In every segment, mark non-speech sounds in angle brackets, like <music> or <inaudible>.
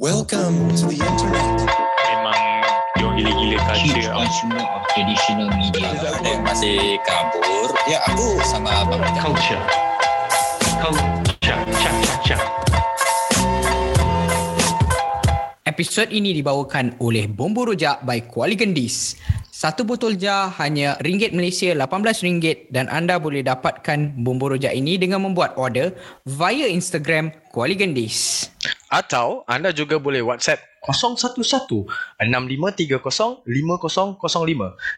Welcome to the internet. Memang dia gila-gila huge culture consumer of traditional media. Dan masih kabur Ya aku sama abang Culture Culture Episod ini dibawakan oleh Bombo Rojak by Kuali Gendis. Satu botol jar hanya ringgit Malaysia RM18 dan anda boleh dapatkan Bombo Rojak ini dengan membuat order via Instagram Kuali Gendis. Atau anda juga boleh WhatsApp 011-6530-5005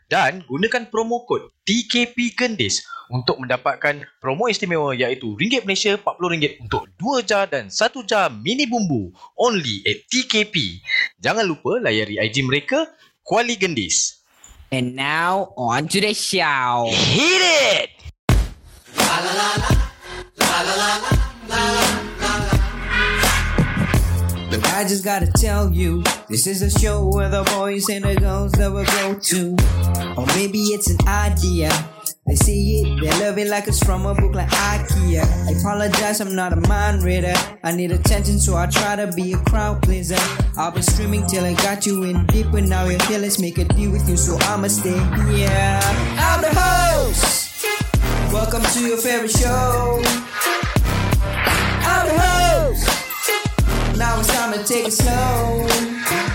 dan gunakan promo kod TKP Gendis untuk mendapatkan promo istimewa iaitu ringgit Malaysia RM40 untuk 2 jar dan 1 jar mini bumbu only at TKP. Jangan lupa layari IG mereka Kuali Gendis. And now on to the show. Hit it! But I just gotta tell you, this is a show where the boys and the girls never go to. Or maybe it's an idea. They see it, they love it like it's from a book like IKEA. I apologize, I'm not a mind reader. I need attention, so I try to be a crowd pleaser. I've been streaming till I got you in deep, and now you're here. Let's make a deal with you, so I'ma stay here. I'm the host. Welcome to your favorite show. I'm the host. Now it's time to take it slow.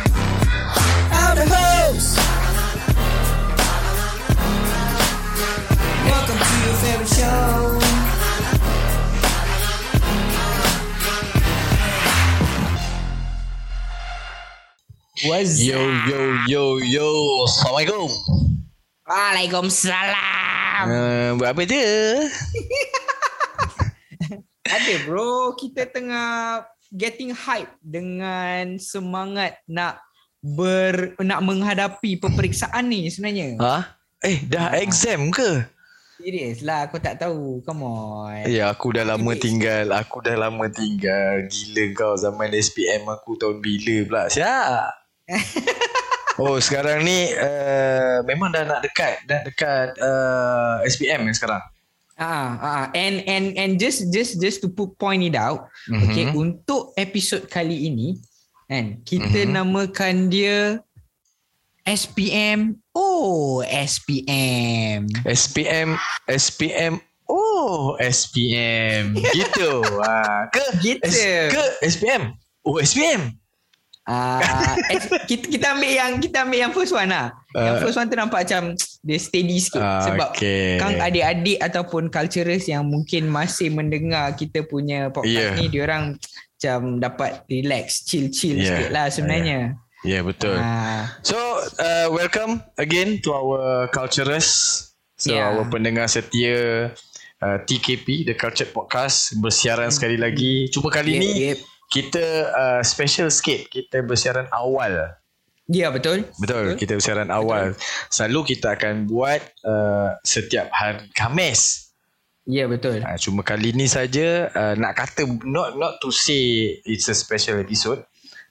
Show. What's Yo yo yo yo. Assalamualaikum. Waalaikumsalam. Uh, buat apa je? <laughs> Ada bro, kita tengah getting hype dengan semangat nak ber nak menghadapi peperiksaan ni sebenarnya. Ha? Eh, dah Ah. exam ke? Serius lah, aku tak tahu. Come on. Ya, aku dah lama Serius. tinggal. Aku dah lama tinggal. Gila kau zaman SPM aku tahun bila pula. Siap. <laughs> oh, sekarang ni uh, memang dah nak dekat. Dah dekat uh, SPM yang sekarang. Ah, ah, and and and just just just to put point it out, Mhm. okay, untuk episod kali ini, kan, kita Mhm. namakan dia SPM. Oh, SPM. SPM, SPM. Oh, SPM. Gitu. <laughs> ha. Ke, Gitu. S, ke SPM? Oh, SPM. Ah, S- kita kita ambil yang kita ambil yang first one lah. Yang Ah. first one tu nampak macam dia steady sikit Ah, sebab okay. Kang adik-adik ataupun culturers yang mungkin masih mendengar kita punya Yeah. podcast ni diorang macam dapat relax, chill-chill Yeah. sikit lah sebenarnya. Ya, yeah, betul. Ah, So, uh, welcome again to our culturers. So, Yeah. our pendengar setia uh, TKP, The Cultured Podcast bersiaran sekali lagi. Cuma kali yep, ni yep. kita uh, special sikit. Kita bersiaran awal. Ya betul. Betul, Betul. kita bersiaran awal. Selalu kita akan buat uh, setiap hari Khamis. Ya betul. Uh, cuma kali ni saja uh, nak kata not not to say it's a special episode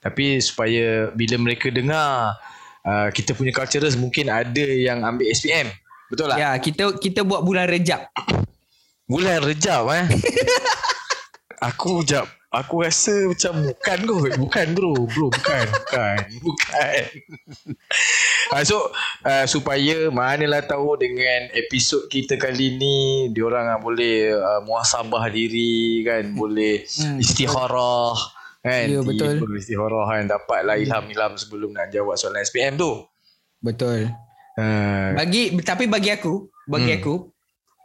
tapi supaya bila mereka dengar uh, kita punya culturers mungkin ada yang ambil SPM. Betul tak? Ya kita kita buat bulan Rejab. Bulan Rejab eh. <laughs> aku jap Aku rasa macam bukan kot. Bukan bro. Bro bukan. Bukan. <laughs> Bukan. uh, so uh, supaya manalah tahu dengan episod kita kali ni diorang uh, boleh uh, muhasabah diri kan. Boleh Hmm, istikharah kan. Ya, betul. Tiba Istikharah kan. Dapatlah ilham-ilham sebelum nak jawab soalan SPM tu. Betul. Uh, Bagi tapi bagi aku, bagi Hmm. aku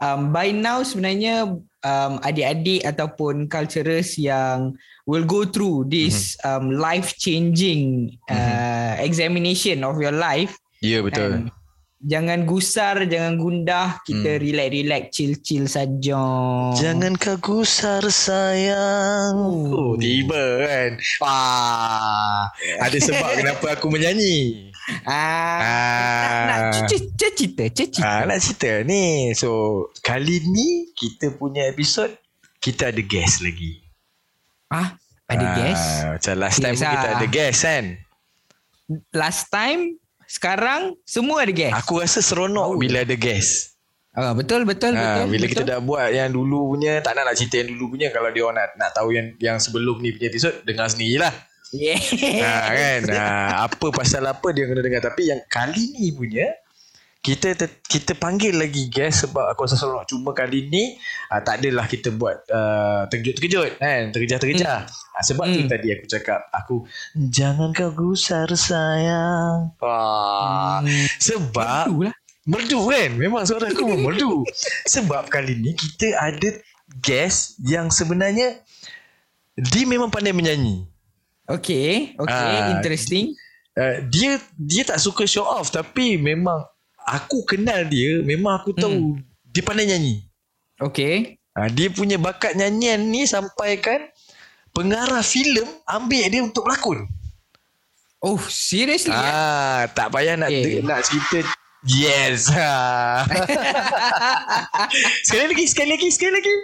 um, by now sebenarnya um, adik-adik ataupun culturers yang will go through this Hmm. um, life changing uh, examination of your life ya betul. kan? Jangan gusar, jangan gundah, kita Hmm. relax-relax, chill-chill saja. Jangan kau gusar sayang Oh tiba kan Wah Ada sebab kenapa aku menyanyi Ah, Ah. nak, nak cer- cerita, cer- cerita. ah, Nak cerita ni So Kali ni Kita punya episod Kita ada guest lagi Ah, ada ah, guest. Macam last time Yes, pun kita ah. ada guest kan Last time, sekarang semua ada guest. Aku rasa seronok Oh. bila ada guest Ah, betul betul Ha, betul. bila betul. kita dah buat yang dulu punya tak nak nak cerita yang dulu punya kalau dia orang nak nak tahu yang yang sebelum ni punya episod dengar sendiri lah. Yeah. ha, kan ha, apa pasal apa dia kena dengar tapi yang kali ni punya kita kita panggil lagi guest sebab aku rasa seronok cuma kali ni uh, tak adalah kita buat uh, terkejut-terkejut kan terkejar-terkejar hmm. uh, sebab hmm. tu tadi aku cakap aku jangan kau gusar sayang wah Hmm. sebab Merdu lah. merdu kan memang suara aku merdu <laughs> sebab kali ni kita ada guest yang sebenarnya dia memang pandai menyanyi Okay. Okay. Ah, interesting. uh, dia dia tak suka show off tapi memang aku kenal dia memang aku tahu hmm. dia pandai nyanyi. Okay. Uh, dia punya bakat nyanyian ni sampai kan pengarah filem ambil dia untuk berlakon. Oh, seriously? Ah. Ah, tak payah nak Okay. okay. nak cerita Yes. Ha. <laughs> sekali lagi, sekali lagi, sekali lagi.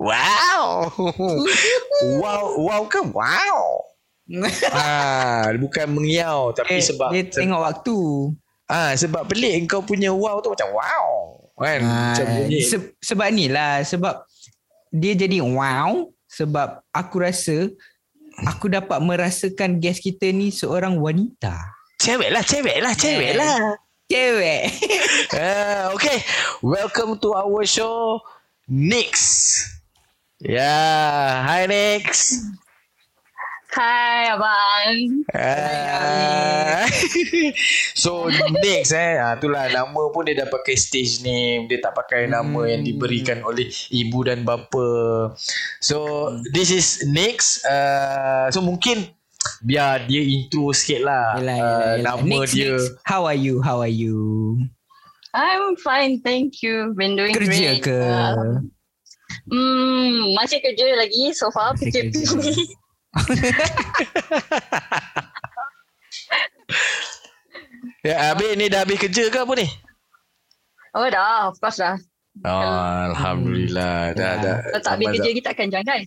Wow. wow, wow ke wow? Ah, <laughs> bukan mengiau tapi Eh, sebab dia tengok waktu. Ah sebab pelik kau punya wow tu macam wow. Kan? macam bunyi. se- sebab ni lah sebab dia jadi wow sebab aku rasa aku dapat merasakan guest kita ni seorang wanita. Cewek lah, cewek lah, cewek Eh. lah. Cewek. <laughs> Ah, okay. Welcome to our show, Nix. Yeah, hi Nix. Hai abang. <laughs> So Nix eh, ah, itulah nama pun dia dah pakai stage name, dia tak pakai nama Hmm. yang diberikan oleh ibu dan bapa. So this is Nix. Uh, so mungkin biar dia intro sikit lah. Yelah, Ah, yelah, yelah. nama Next, dia. next. How are you? How are you? I'm fine, thank you. Been doing Kerja great. ke? Uh, hmm, masih kerja lagi so far PKP. kerja. Ya, habis ni dah habis kerja ke apa ni? oh dah, of course dah. Oh, Alhamdulillah. Dah, Ya. dah. Kalau tak habis kerja kita akan jalan kan?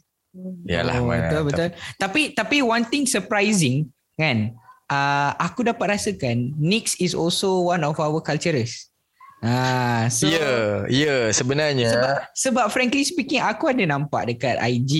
Yalah, oh, mana. betul betul. Tapi tapi one thing surprising kan? Uh, aku dapat rasakan Nix is also one of our culturers. Ah, so Ya, ya sebenarnya. sebab sebab frankly speaking aku ada nampak dekat IG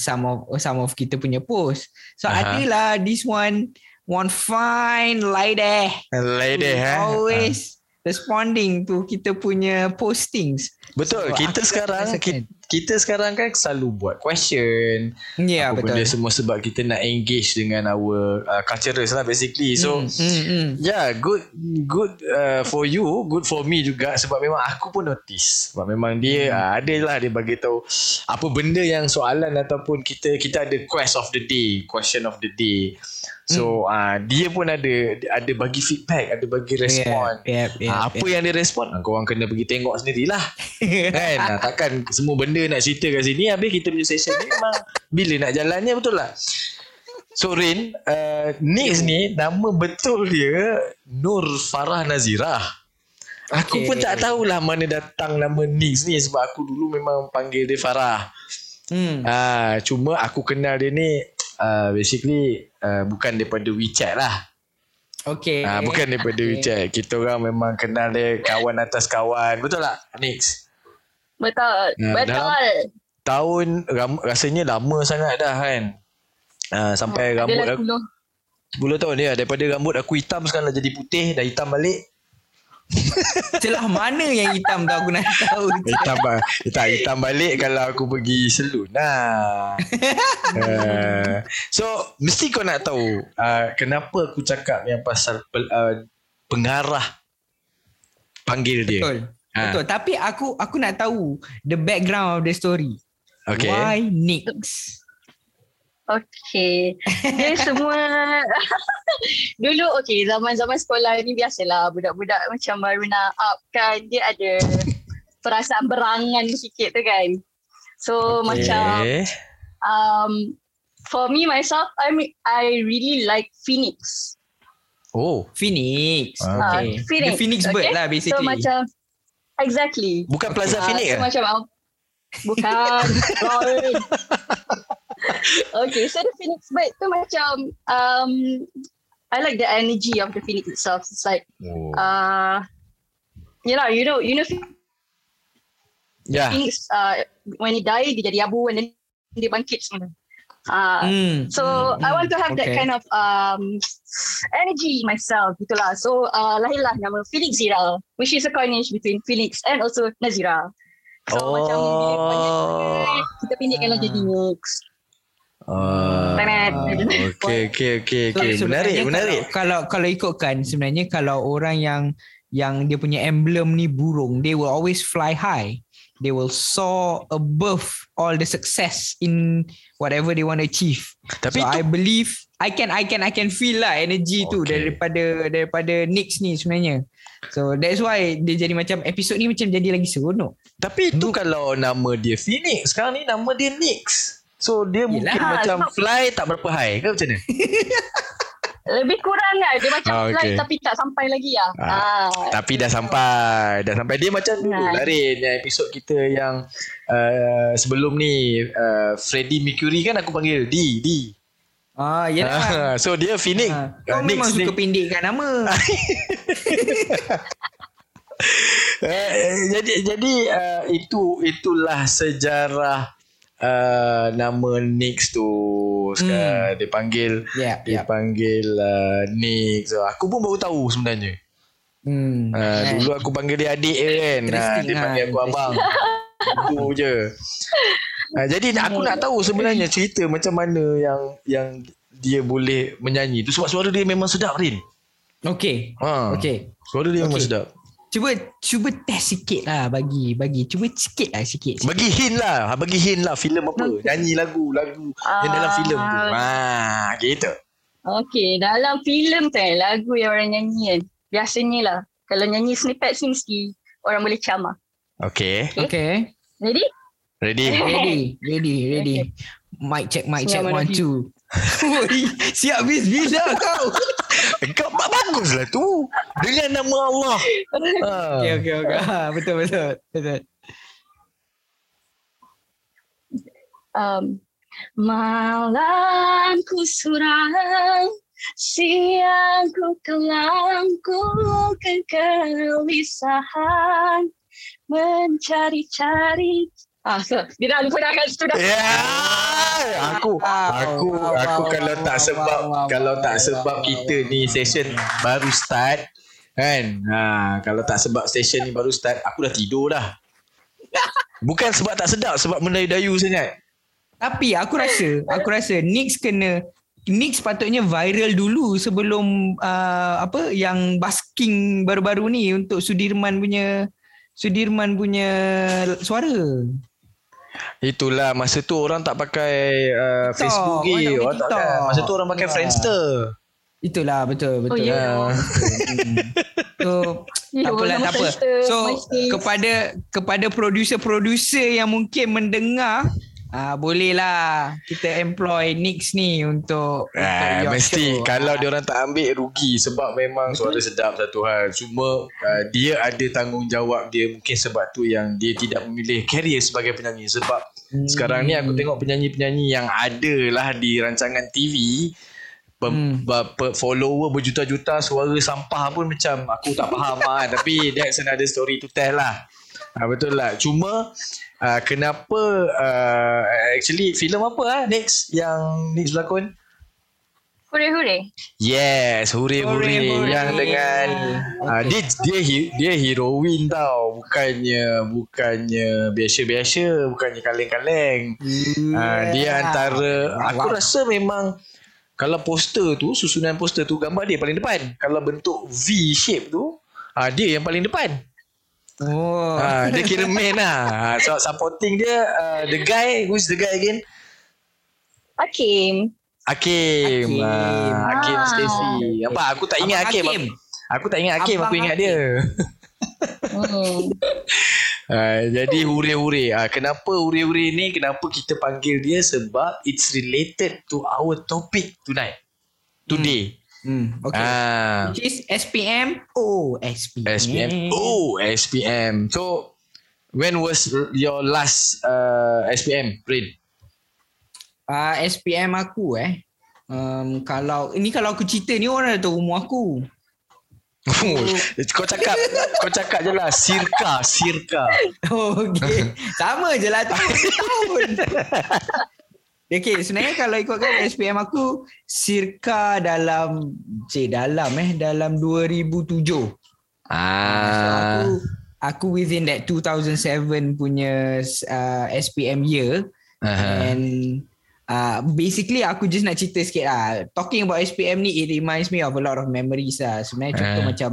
some of some of kita punya post. So Aha. adalah this one one fine lady Lady, eh? always responding to kita punya postings. Betul. So, kita sekarang rasakan. kita, kita sekarang kan selalu buat question. Ya apa betul. benda semua sebab kita nak engage dengan our uh, culturers lah basically. So mm, mm, mm. Yeah, good good uh, for you, good for me juga sebab memang aku pun notice. Sebab memang dia hmm. uh, ada lah dia bagi tahu apa benda yang soalan ataupun kita kita ada quest of the day, question of the day. So hmm. uh, dia pun ada ada bagi feedback, ada bagi respon. Yep, yep, Ah, apa yang dia respon ah, Korang kena pergi tengok sendirilah <laughs> Kan ah, Takkan semua benda nak cerita kat sini Habis kita punya session Memang Bila nak jalannya betul tak So Rin uh, Nix ni Nama betul dia Nur Farah Nazirah Aku Okay. pun tak tahulah Mana datang nama Nix ni Sebab aku dulu memang Panggil dia Farah Hmm. Ah, Cuma aku kenal dia ni uh, Basically uh, Bukan daripada WeChat lah Okay. Ah, bukan daripada Okay. WeChat. Kita orang memang kenal dia kawan atas kawan. Betul tak? Nix. Betul. Ya, Betul. Tahun ram, rasanya lama sangat dah kan. Ah, sampai rambut Adalah aku 10 10. tahun dia daripada rambut aku hitam sekarang dah jadi putih dah hitam balik. <laughs> Celah mana yang hitam tu aku nak tahu. <laughs> Hitam ba- hitam, hitam balik kalau aku pergi salon lah. uh, <laughs> so mesti kau nak tahu uh, kenapa aku cakap yang pasal pel, uh, pengarah panggil dia. Betul. Ah. Betul. Tapi aku aku nak tahu the background of the story. Okay. Why Nix? Okay. Dia <laughs> semua <laughs> dulu okay zaman-zaman sekolah ni biasalah budak-budak macam baru nak up kan dia ada <laughs> perasaan berangan sikit tu kan. So okay. macam um for me myself I mean, I really like Phoenix. Oh, Phoenix. Ah, Okay. Phoenix, The Phoenix bird okay? lah basically. So macam exactly. bukan Plaza Ah, Phoenix so ke? macam um, bukan. <laughs> Okay, so the Phoenix bird tu macam um I like the energy of the Phoenix itself. It's like Oh. uh you know, you know, you know Ya. Phoenix uh when he die dia jadi abu and then dia bangkit semua. Ah, Hmm. So hmm, I want to have that okay. kind of um, energy myself gitulah. So uh, lahirlah nama Felix Zira which is a coinage between Felix and also Nazira. So Oh. macam kita pendekkanlah jadi. Ah, Tenet. okay, okay, okay, So, okay. Menarik, sebenarnya menarik. Kalau, kalau kalau ikutkan sebenarnya kalau orang yang yang dia punya emblem ni burung, they will always fly high. They will soar above all the success in whatever they want to achieve. Tapi so tu I believe I can I can I can feel lah energy tu Okay. daripada daripada Nix ni sebenarnya. So that's why dia jadi macam episod ni macam jadi lagi seronok. Tapi tu kalau nama dia Phoenix, sekarang ni nama dia Nix. So dia mungkin Yelah, macam sebab- fly tak berapa high ke macam mana? <laughs> Lebih kurang lah. Dia macam Ah, flight okay. tapi tak sampai lagi lah. Ah, Ah, Tapi dah sampai Dah sampai Dia macam dulu Nah. lah Rin Yang episod kita yang uh, Sebelum ni uh, Freddie Mercury kan aku panggil D D Ah, yalah. Ah, <laughs> So dia Phoenix Ah, Ah, kau memang Nix, suka Nix. pendekkan nama. <laughs> Eh, Jadi jadi uh, Itu Itulah sejarah uh, Nama Nix tu Sekarang Dia panggil Ya, Dia ya. panggil uh, Nix so, Aku pun baru tahu sebenarnya Hmm. Uh, dulu aku panggil dia adik je kan. Uh, dia lah, panggil aku abang. Itu <laughs> je. Uh, jadi aku nak tahu sebenarnya cerita macam mana yang yang dia boleh menyanyi tu sebab suara dia memang sedap Rin. Okay. Ha. Okay. Suara dia memang Okey. sedap. Cuba cuba test sikit lah bagi bagi cuba sikit lah sikit. sikit. Bagi hint lah. Bagi hint lah filem apa. Nyanyi lagu lagu yang dalam filem tu. Ha, gitu. Okay, dalam filem tu kan, lagu yang orang nyanyi kan. Biasanya lah. Kalau nyanyi snippet ni mesti orang boleh camah. Okay. Okay. Jadi, Ready? Ready, ready, ready. Mic check, mic check, Selamat one, pagi. two. Oi, Siap bis bila kau. Kau bagus lah tu. Dengan nama Allah. Ha. Okay, okay, okay. Ha, betul, betul, betul. um, malamku suram, siangku kelamku kegelisahan, mencari-cari. Ah, so, dia dah lupa dah kan situ dah. Ya, aku aku aku kalau tak sebab kalau tak sebab kita ni session baru start kan. Ha, kalau tak sebab session ni baru start, aku dah tidur dah. Bukan sebab tak sedap, sebab mendayu-dayu sangat. Tapi aku rasa, aku rasa Nix kena Nix patutnya viral dulu sebelum uh, apa yang basking baru-baru ni untuk Sudirman punya Sudirman punya suara. Itulah masa tu orang tak pakai uh, TikTok, Facebook orang lagi. pakai Orang tak kan. Masa tu orang pakai. Friendster. Itulah betul betul. Oh, ya. Ah. Hmm. So <laughs> Ya, tak apalah tak apa. So kepada kepada producer-producer yang mungkin mendengar ah bolehlah kita employ Nix ni untuk untuk your mesti show. kalau Ah. dia orang tak ambil rugi sebab memang suara sedap satu hal. Cuma uh, dia ada tanggungjawab dia mungkin sebab tu yang dia tidak memilih career sebagai penyanyi sebab Hmm. sekarang ni aku tengok penyanyi-penyanyi yang ada lah di rancangan TV Pem, Hmm. follower berjuta-juta suara sampah pun macam aku tak faham lah tapi that's another story to tell lah ha, betul lah cuma uh, kenapa uh, actually filem apa ah next yang next berlakon Hure-hure. Yes, huri huri Hore, hore. yang dengan uh, dia dia dia heroin tau, bukannya bukannya biasa-biasa, bukannya kaleng-kaleng. Uh, dia antara aku wow. rasa memang kalau poster tu susunan poster tu gambar dia paling depan. Kalau bentuk V shape tu uh, dia yang paling depan. Oh. Uh, dia <laughs> kira main lah. So supporting dia uh, the guy who's the guy again? Hakim. Hakim. Hakim. Hakim, Hakim Ah. Stacy. Apa aku tak ingat Abang Hakim. Hakim. Aku tak ingat Hakim, Abang aku ingat Hakim. dia. Hmm. Uh, jadi hure-hure. Uh, kenapa hure-hure ni? Kenapa kita panggil dia? Sebab it's related to our topic tonight. Today. Hmm, okay. Ah, Which is SPM. Oh, SPM. SPM. Oh, SPM. So, when was your last uh, SPM, Rin? Uh, SPM aku eh. Um, kalau ini kalau aku cerita ni orang dah tahu umur aku. <laughs> kau cakap kau cakap je lah Sirka Sirka <laughs> Oh, okay. Sama je lah tu. Tahun. <laughs> Okay, sebenarnya kalau ikutkan SPM aku circa dalam cik dalam eh dalam 2007. So Ah. aku aku within that 2007 punya uh, SPM year Aha. and uh, basically aku just nak cerita sikit lah. Talking about SPM ni it reminds me of a lot of memories lah. Sebenarnya contoh Ah. macam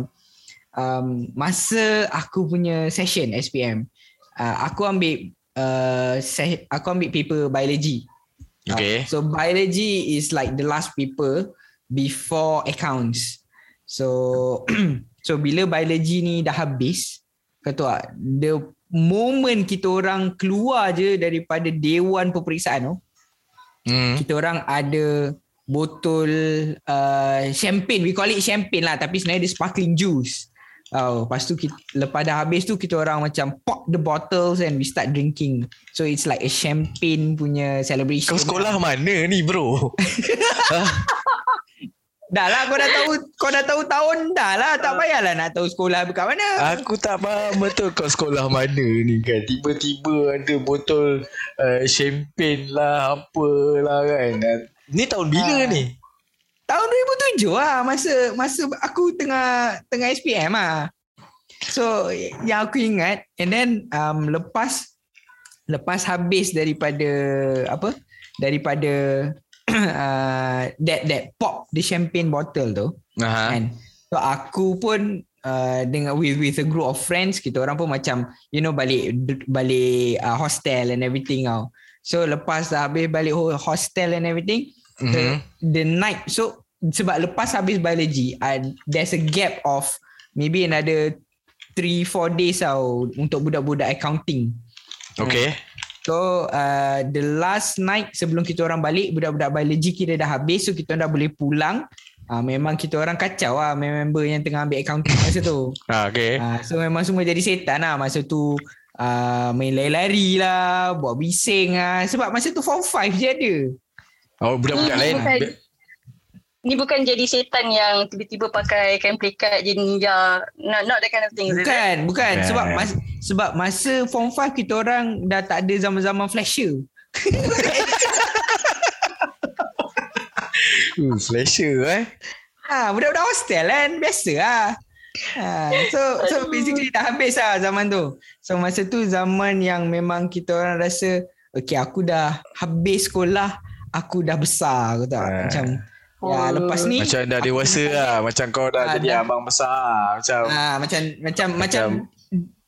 um, masa aku punya session SPM uh, aku ambil uh, aku ambil paper biology. Okay. Uh, so biology is like the last paper before accounts. So <clears throat> so bila biology ni dah habis, kata tak, the moment kita orang keluar je daripada dewan peperiksaan tu, Hmm. kita orang ada botol uh, champagne, we call it champagne lah tapi sebenarnya dia sparkling juice. Oh, lepas tu kita, lepas dah habis tu kita orang macam pop the bottles and we start drinking. So it's like a champagne punya celebration. Kau sekolah mana ni bro? <laughs> Dah lah kau dah tahu kau dah tahu tahun dah lah tak payahlah nak tahu sekolah kat mana. Aku tak faham betul kau sekolah mana ni kan. Tiba-tiba ada botol uh, champagne lah apalah kan. Ni tahun bila Ah. ni? Tahun 2007 lah masa masa aku tengah tengah SPM lah. So yang aku ingat and then um, lepas lepas habis daripada apa daripada <clears throat> uh, that that pop the champagne bottle tu Aha. kan. So aku pun uh, dengan with with a group of friends kita orang pun macam you know balik balik uh, hostel and everything tau. So lepas dah habis balik ho- hostel and everything Mhm. the, the night so sebab lepas habis biology uh, there's a gap of maybe another 3 4 days tau untuk budak-budak accounting. Okay. So uh, the last night sebelum kita orang balik budak-budak biology kita dah habis so kita orang dah boleh pulang. Uh, memang kita orang kacau lah member yang tengah ambil accounting masa tu. <laughs> Ah, okay. Uh, so memang semua jadi setan lah masa tu uh, main lari-lari lah, buat bising lah. Sebab masa tu form 5 je ada. Oh budak-budak Ni lain. bukan, ni bukan jadi setan yang tiba-tiba pakai kain pelikat je ninja. Not, not that kind of thing. is it? Bukan, bukan. Eh. Sebab mas, sebab masa form 5 kita orang dah tak ada zaman-zaman flasher. Uh, flasher eh. Ha, budak-budak hostel kan biasa lah. Ha, so so basically dah habis lah zaman tu. So masa tu zaman yang memang kita orang rasa okay aku dah habis sekolah, aku dah besar aku tak. Ah. Macam ya lepas ni Macam dah dewasa lah. <laughs> Macam kau dah Ah, jadi dah. abang besar. Macam ha, macam macam macam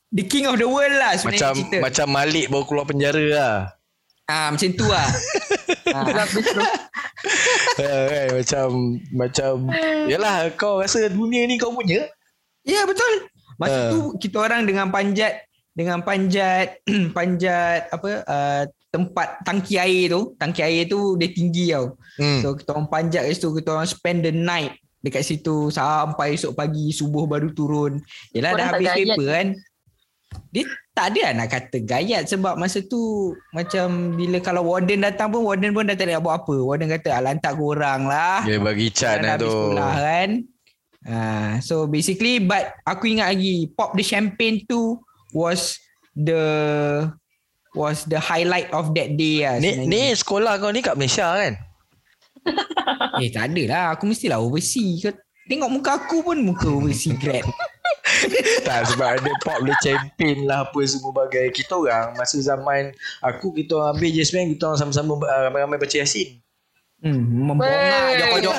the king of the world lah sebenarnya macam cerita. macam Malik baru keluar penjara lah. Ah macam tu lah. ha. <laughs> Ah, kan? Macam macam yalah kau rasa dunia ni kau punya. Ya betul. Masa Ah. tu kita orang dengan panjat dengan panjat <clears throat> panjat apa uh, tempat tangki air tu, tangki air tu dia tinggi tau. Hmm. So kita orang panjat kat situ, kita orang spend the night dekat situ sampai esok pagi subuh baru turun. Yalah dah Korang habis gayat paper kan. Dia tak ada lah nak kata gayat sebab masa tu macam bila kalau warden datang pun warden pun dah tak nak buat apa. Warden kata ah, lantak korang lah. Dia bagi Korang lah tu. sekolah kan. Uh, so basically but aku ingat lagi pop the champagne tu was the was the highlight of that day lah Ni, sebenarnya. ni sekolah kau ni kat Malaysia kan? <laughs> Eh tak ada lah Aku mestilah overseas Kau Tengok muka aku pun Muka overseas grad <laughs> tak sebab ada pop le champion lah apa semua bagai. Kita orang masa zaman aku kita orang ambil JSPM kita orang sama-sama uh, ramai-ramai baca Yasin. hmm, Membongak je <laughs>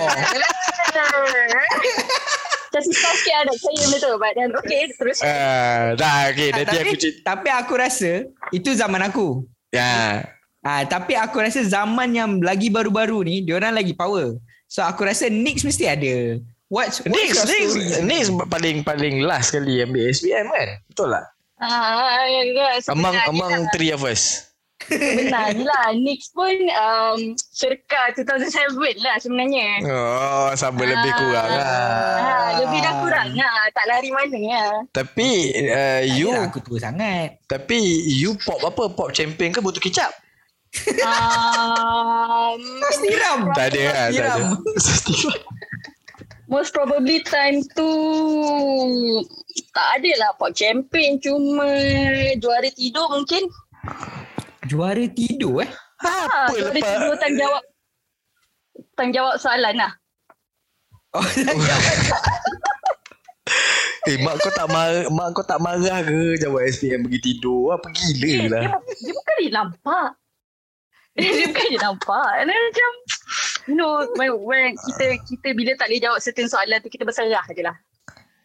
Kasih sikit ada saya betul. But then okay terus. Uh, dah okay nanti tapi, aku cerita. tapi aku rasa Itu zaman aku Ya. Ah, Tapi aku rasa zaman yang lagi baru-baru ni Diorang lagi power So aku rasa Nix mesti ada What's, what's Next, your next, story? next paling paling last kali ambil SPM kan? Betul tak? Ah, ya, Among sebenarnya among lah. three of us. Benar je lah. Nix pun um, circa 2007 lah sebenarnya. Oh, sama lebih kurang lah. Ah, lebih dah kurang lah. Tak lari mana lah. Tapi uh, you Yalah, aku tua sangat tapi you pop apa? Pop champion ke botol kicap? Um, Siram Tak ada kan? Tak ada. <laughs> Most probably time tu tak ada lah pot champion cuma juara tidur mungkin. Juara tidur eh Ah, Apa dia lepas tidur tanggungjawab tanggungjawab soalan lah. Oh, <laughs> Eh mak kau tak marah Mak kau tak marah ke Jawab SPM pergi tidur Apa gila Eh, lah dia, dia bukan dia nampak. <laughs> dia bukan dia nampak. And then macam, you know, when, when kita kita bila tak boleh jawab certain soalan tu, kita berserah je lah.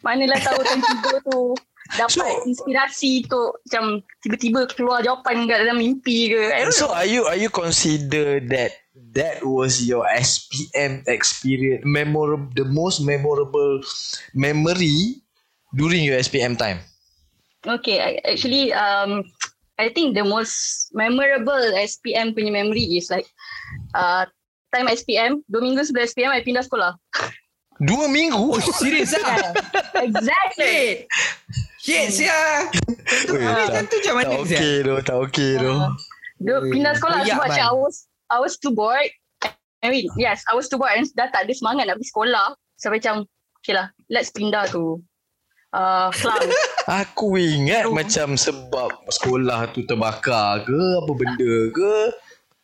Manalah tahu time tidur tu dapat So- inspirasi tu macam tiba-tiba keluar jawapan kat dalam mimpi ke. So know. are you are you consider that that was your SPM experience memorable the most memorable memory during your SPM time? Okay, I- actually, um, I think the most memorable SPM punya memory is like uh, time SPM, dua minggu sebelum SPM, I pindah sekolah. <laughs> Dua minggu? oh <laughs> serius lah. exactly. Shit, sia. Weh, Habis tak, tu macam mana, tak sia? okay tu, tak okay tu. Dia Ui, pindah sekolah sebab macam I was, I was too bored. I mean, yes, I was too bored and dah tak ada semangat nak pergi sekolah. So macam, okay lah, let's pindah to uh. <laughs> Aku ingat Oh. macam sebab sekolah tu terbakar ke apa benda ke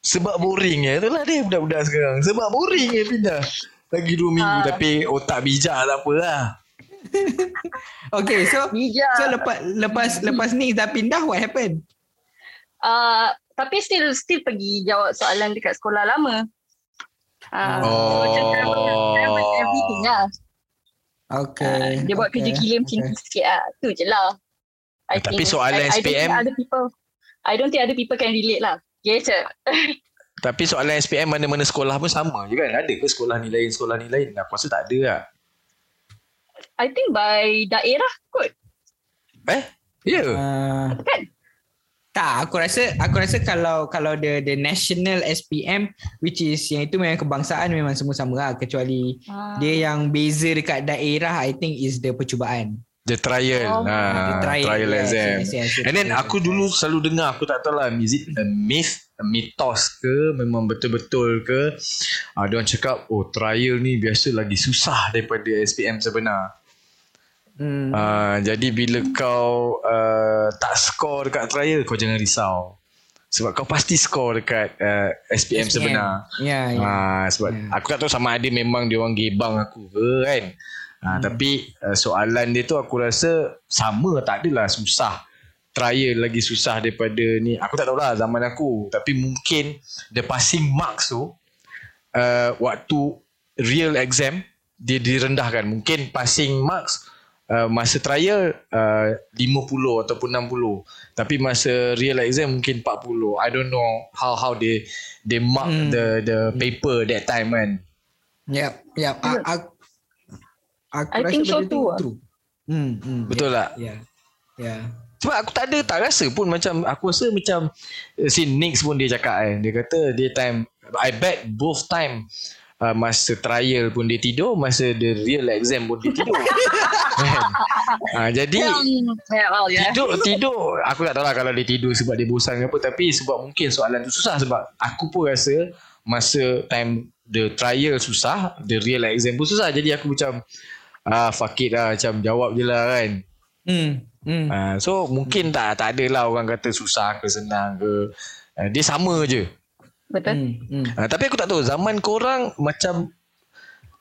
sebab boring je itulah dia budak-budak sekarang sebab boring je pindah lagi dua minggu Ah. tapi otak bijak tak apa lah <laughs> Okay, so Bijak. so lepas lepas lepas ni dah pindah what happened? Uh, tapi still still pergi jawab soalan dekat sekolah lama. Uh, Oh. so macam travel, everything lah. Okay. Uh, dia buat okay, kerja gila macam tu sikit lah. Tu je lah. I Tapi think- soalan I, I don't SPM think other people, I don't think other people can relate lah. Yes, <laughs> sir. Tapi soalan SPM mana-mana sekolah pun sama je kan ada ke sekolah ni lain sekolah ni lain aku rasa tak ada lah I think by daerah kot. eh ya yeah. Uh, Kan? tak, aku rasa aku rasa kalau kalau the the national SPM which is yang itu memang kebangsaan memang semua sama lah kecuali Ah. dia yang beza dekat daerah I think is the percubaan. The trial Oh. ha, The trial, yes, exam yes, yes, yes, And then aku dulu selalu dengar Aku tak tahu lah Is it a myth A mitos ke Memang betul-betul ke uh, Dia orang cakap Oh trial ni biasa lagi susah Daripada SPM sebenar Hmm. uh, Jadi bila kau uh, Tak score dekat trial Kau jangan risau Sebab kau pasti score dekat uh, SPM, sebenar Ya, ya. Ah, sebab Ya. aku tak tahu sama ada memang dia orang gebang aku ke kan. Ah, tapi uh, soalan dia tu aku rasa sama tak adalah susah. Trial lagi susah daripada ni. Aku tak tahu lah zaman aku. Tapi mungkin the passing marks tu uh, waktu real exam dia direndahkan. Mungkin passing marks uh, masa trial uh, 50 ataupun 60. Tapi masa real exam mungkin 40. I don't know how how they they mark Hmm. the the paper that time kan. Yep, yep. A- aku, aku I rasa think so benda tu too, ah. true. Hmm, hmm. Betul tak? Ya. Ya. Sebab aku tak ada tak rasa pun macam aku rasa macam uh, si Nix pun dia cakap kan. Dia kata dia time I bet both time uh, masa trial pun dia tidur, masa the real exam pun dia tidur. <laughs> kan? Ah, jadi Um, yeah, well, yeah. tidur tidur aku tak tahu lah kalau dia tidur sebab dia bosan ke apa tapi sebab mungkin soalan tu susah sebab aku pun rasa masa time the trial susah the real exam pun susah jadi aku macam ah fuck it lah macam jawab je lah kan Hmm. Hmm. ah, so mungkin tak tak ada lah orang kata susah ke senang ke ah, dia sama je Betul. Hmm. hmm. ah, tapi aku tak tahu zaman korang macam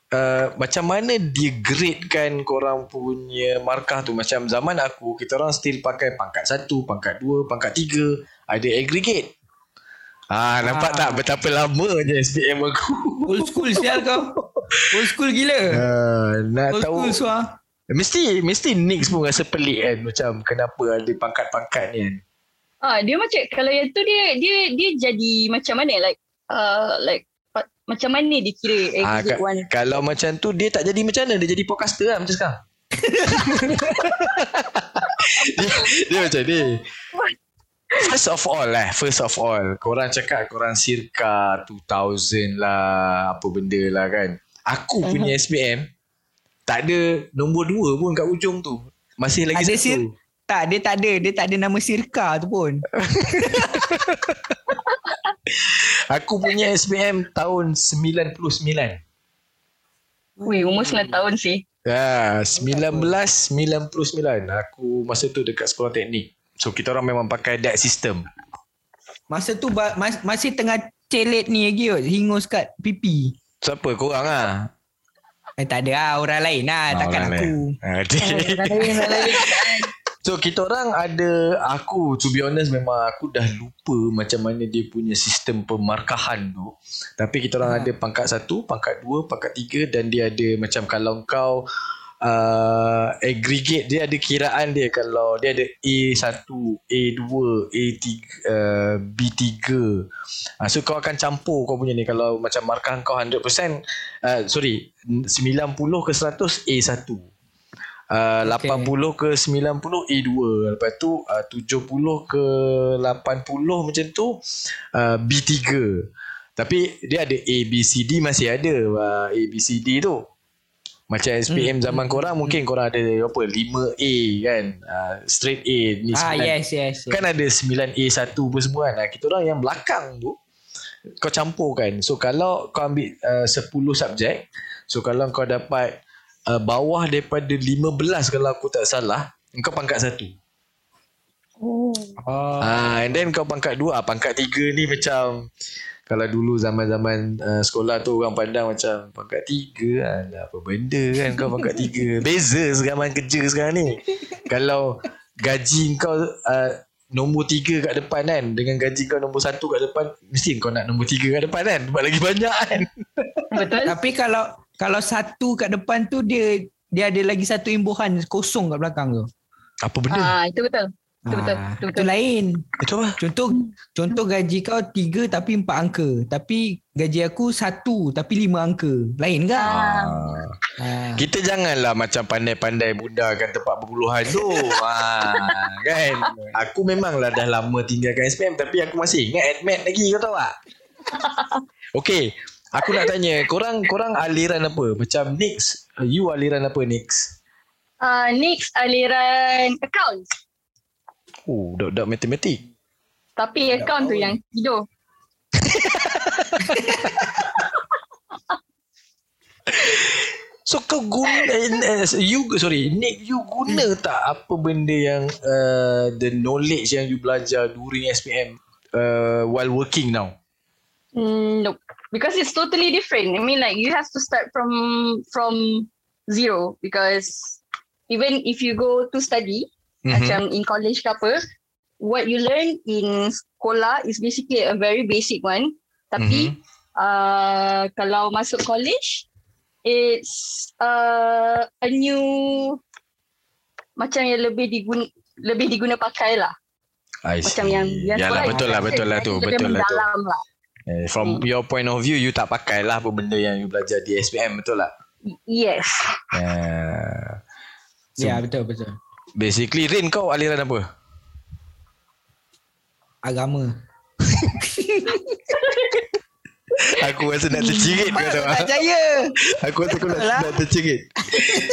Uh, macam mana dia gradekan korang punya markah tu macam zaman aku kita orang still pakai pangkat satu, pangkat dua, pangkat tiga ada aggregate ah nampak Ah. tak betapa lama je SPM aku Old school sial kau. Old school gila. ah, nak Old tahu school suah. mesti mesti Nix pun rasa pelik kan macam kenapa ada pangkat-pangkat ni kan Ah, dia macam kalau yang tu dia dia dia jadi macam mana like uh, like pa- macam mana dia kira Ah, exit ka- one. kalau macam tu dia tak jadi macam mana dia jadi podcaster lah macam sekarang <laughs> dia, dia macam ni First of all lah First of all Korang cakap Korang circa 2000 lah Apa benda lah kan Aku Mhm. punya SPM Tak ada Nombor dua pun kat ujung tu Masih lagi Ada satu sir- Tak, dia tak ada. Dia tak ada nama Sirka tu pun. <laughs> Aku punya SPM Tahun 99 Weh, umur 9 tahun sih. Ya, 1999 aku masa tu dekat sekolah teknik. So kita orang memang pakai that system. Masa tu ba- mas- masih tengah celet ni lagi kot. Hingus kat pipi. Siapa korang ah? Eh tak ada lah. Orang lain lah. Ah, Takkan orang aku. lain. Ah, <laughs> <laughs> So kita orang ada aku to be honest memang aku dah lupa macam mana dia punya sistem pemarkahan tu. Tapi kita orang Ha. ada pangkat satu, pangkat dua, pangkat tiga dan dia ada macam kalau kau uh, aggregate dia ada kiraan dia kalau dia ada A1, A2, A3, uh, B3. Uh, so kau akan campur kau punya ni kalau macam markah kau 100% uh, sorry 90 ke 100 A1. Uh, Okay. 80 ke 90 A2 Lepas tu uh, 70 ke 80 macam tu uh, B3 Tapi dia ada A, B, C, D masih ada uh, A, B, C, D tu Macam SPM zaman korang mungkin korang ada apa 5A kan uh, Straight A ni Ah, 9 yes, yes. yes. Kan ada 9A1 pun semua kan. Ah, Kita orang yang belakang tu kau campur kan. So kalau kau ambil uh, 10 subjek, so kalau kau dapat uh, bawah daripada 15 kalau aku tak salah, kau pangkat 1. Oh. Ah, and then kau pangkat 2, ah, pangkat 3 ni macam kalau dulu zaman-zaman uh, sekolah tu orang pandang macam pangkat 3 alah apa benda kan kau pangkat 3. <laughs> Beza zaman kerja sekarang ni. Kalau gaji kau uh, nombor 3 kat depan kan dengan gaji kau nombor 1 kat depan mesti kau nak nombor 3 kat depan kan sebab lagi banyak kan. <laughs> Betul. Tapi kalau kalau satu kat depan tu dia dia ada lagi satu imbuhan kosong kat belakang tu. Apa benda? Ah, itu betul. Itu betul. Ah, Itu Itu betul. lain. Itu apa? Contoh contoh gaji kau tiga tapi empat angka. Tapi gaji aku satu tapi lima angka. Lain kan? Ah. Ah. Kita janganlah macam pandai-pandai budakkan tempat perpuluhan tu. ha, <laughs> kan? Aku memanglah dah lama tinggalkan SPM tapi aku masih ingat admit lagi kau tahu tak? <laughs> Okay. Aku nak tanya, korang korang aliran apa? Macam Nix, you aliran apa Nix? Ah, next aliran account. Oh, budak-budak matematik. Tapi account tu yang tidur. <laughs> So kau guna eh, you sorry Nick you guna tak apa benda yang uh, the knowledge yang you belajar during SPM uh, while working now? Mm, nope. Because it's totally different. I mean, like you have to start from from zero because even if you go to study, Mhm. macam in college ke apa, what you learn in sekolah is basically a very basic one. Tapi Mhm. uh, kalau masuk college, it's uh, a new macam yang lebih diguna lebih diguna pakai lah. I Macam yang yang Yalah sekolah betul lah kan betul lah tu betul lah tu. lah. Eh, from your point of view you tak pakai lah apa benda yang you belajar di SPM betul tak? Yes. Yeah. Ya betul betul. Basically Rin kau aliran apa? Agama. Aku rasa nak tercirit kau tahu. Tak percaya. Aku rasa kau nak, Alah. nak tercirit.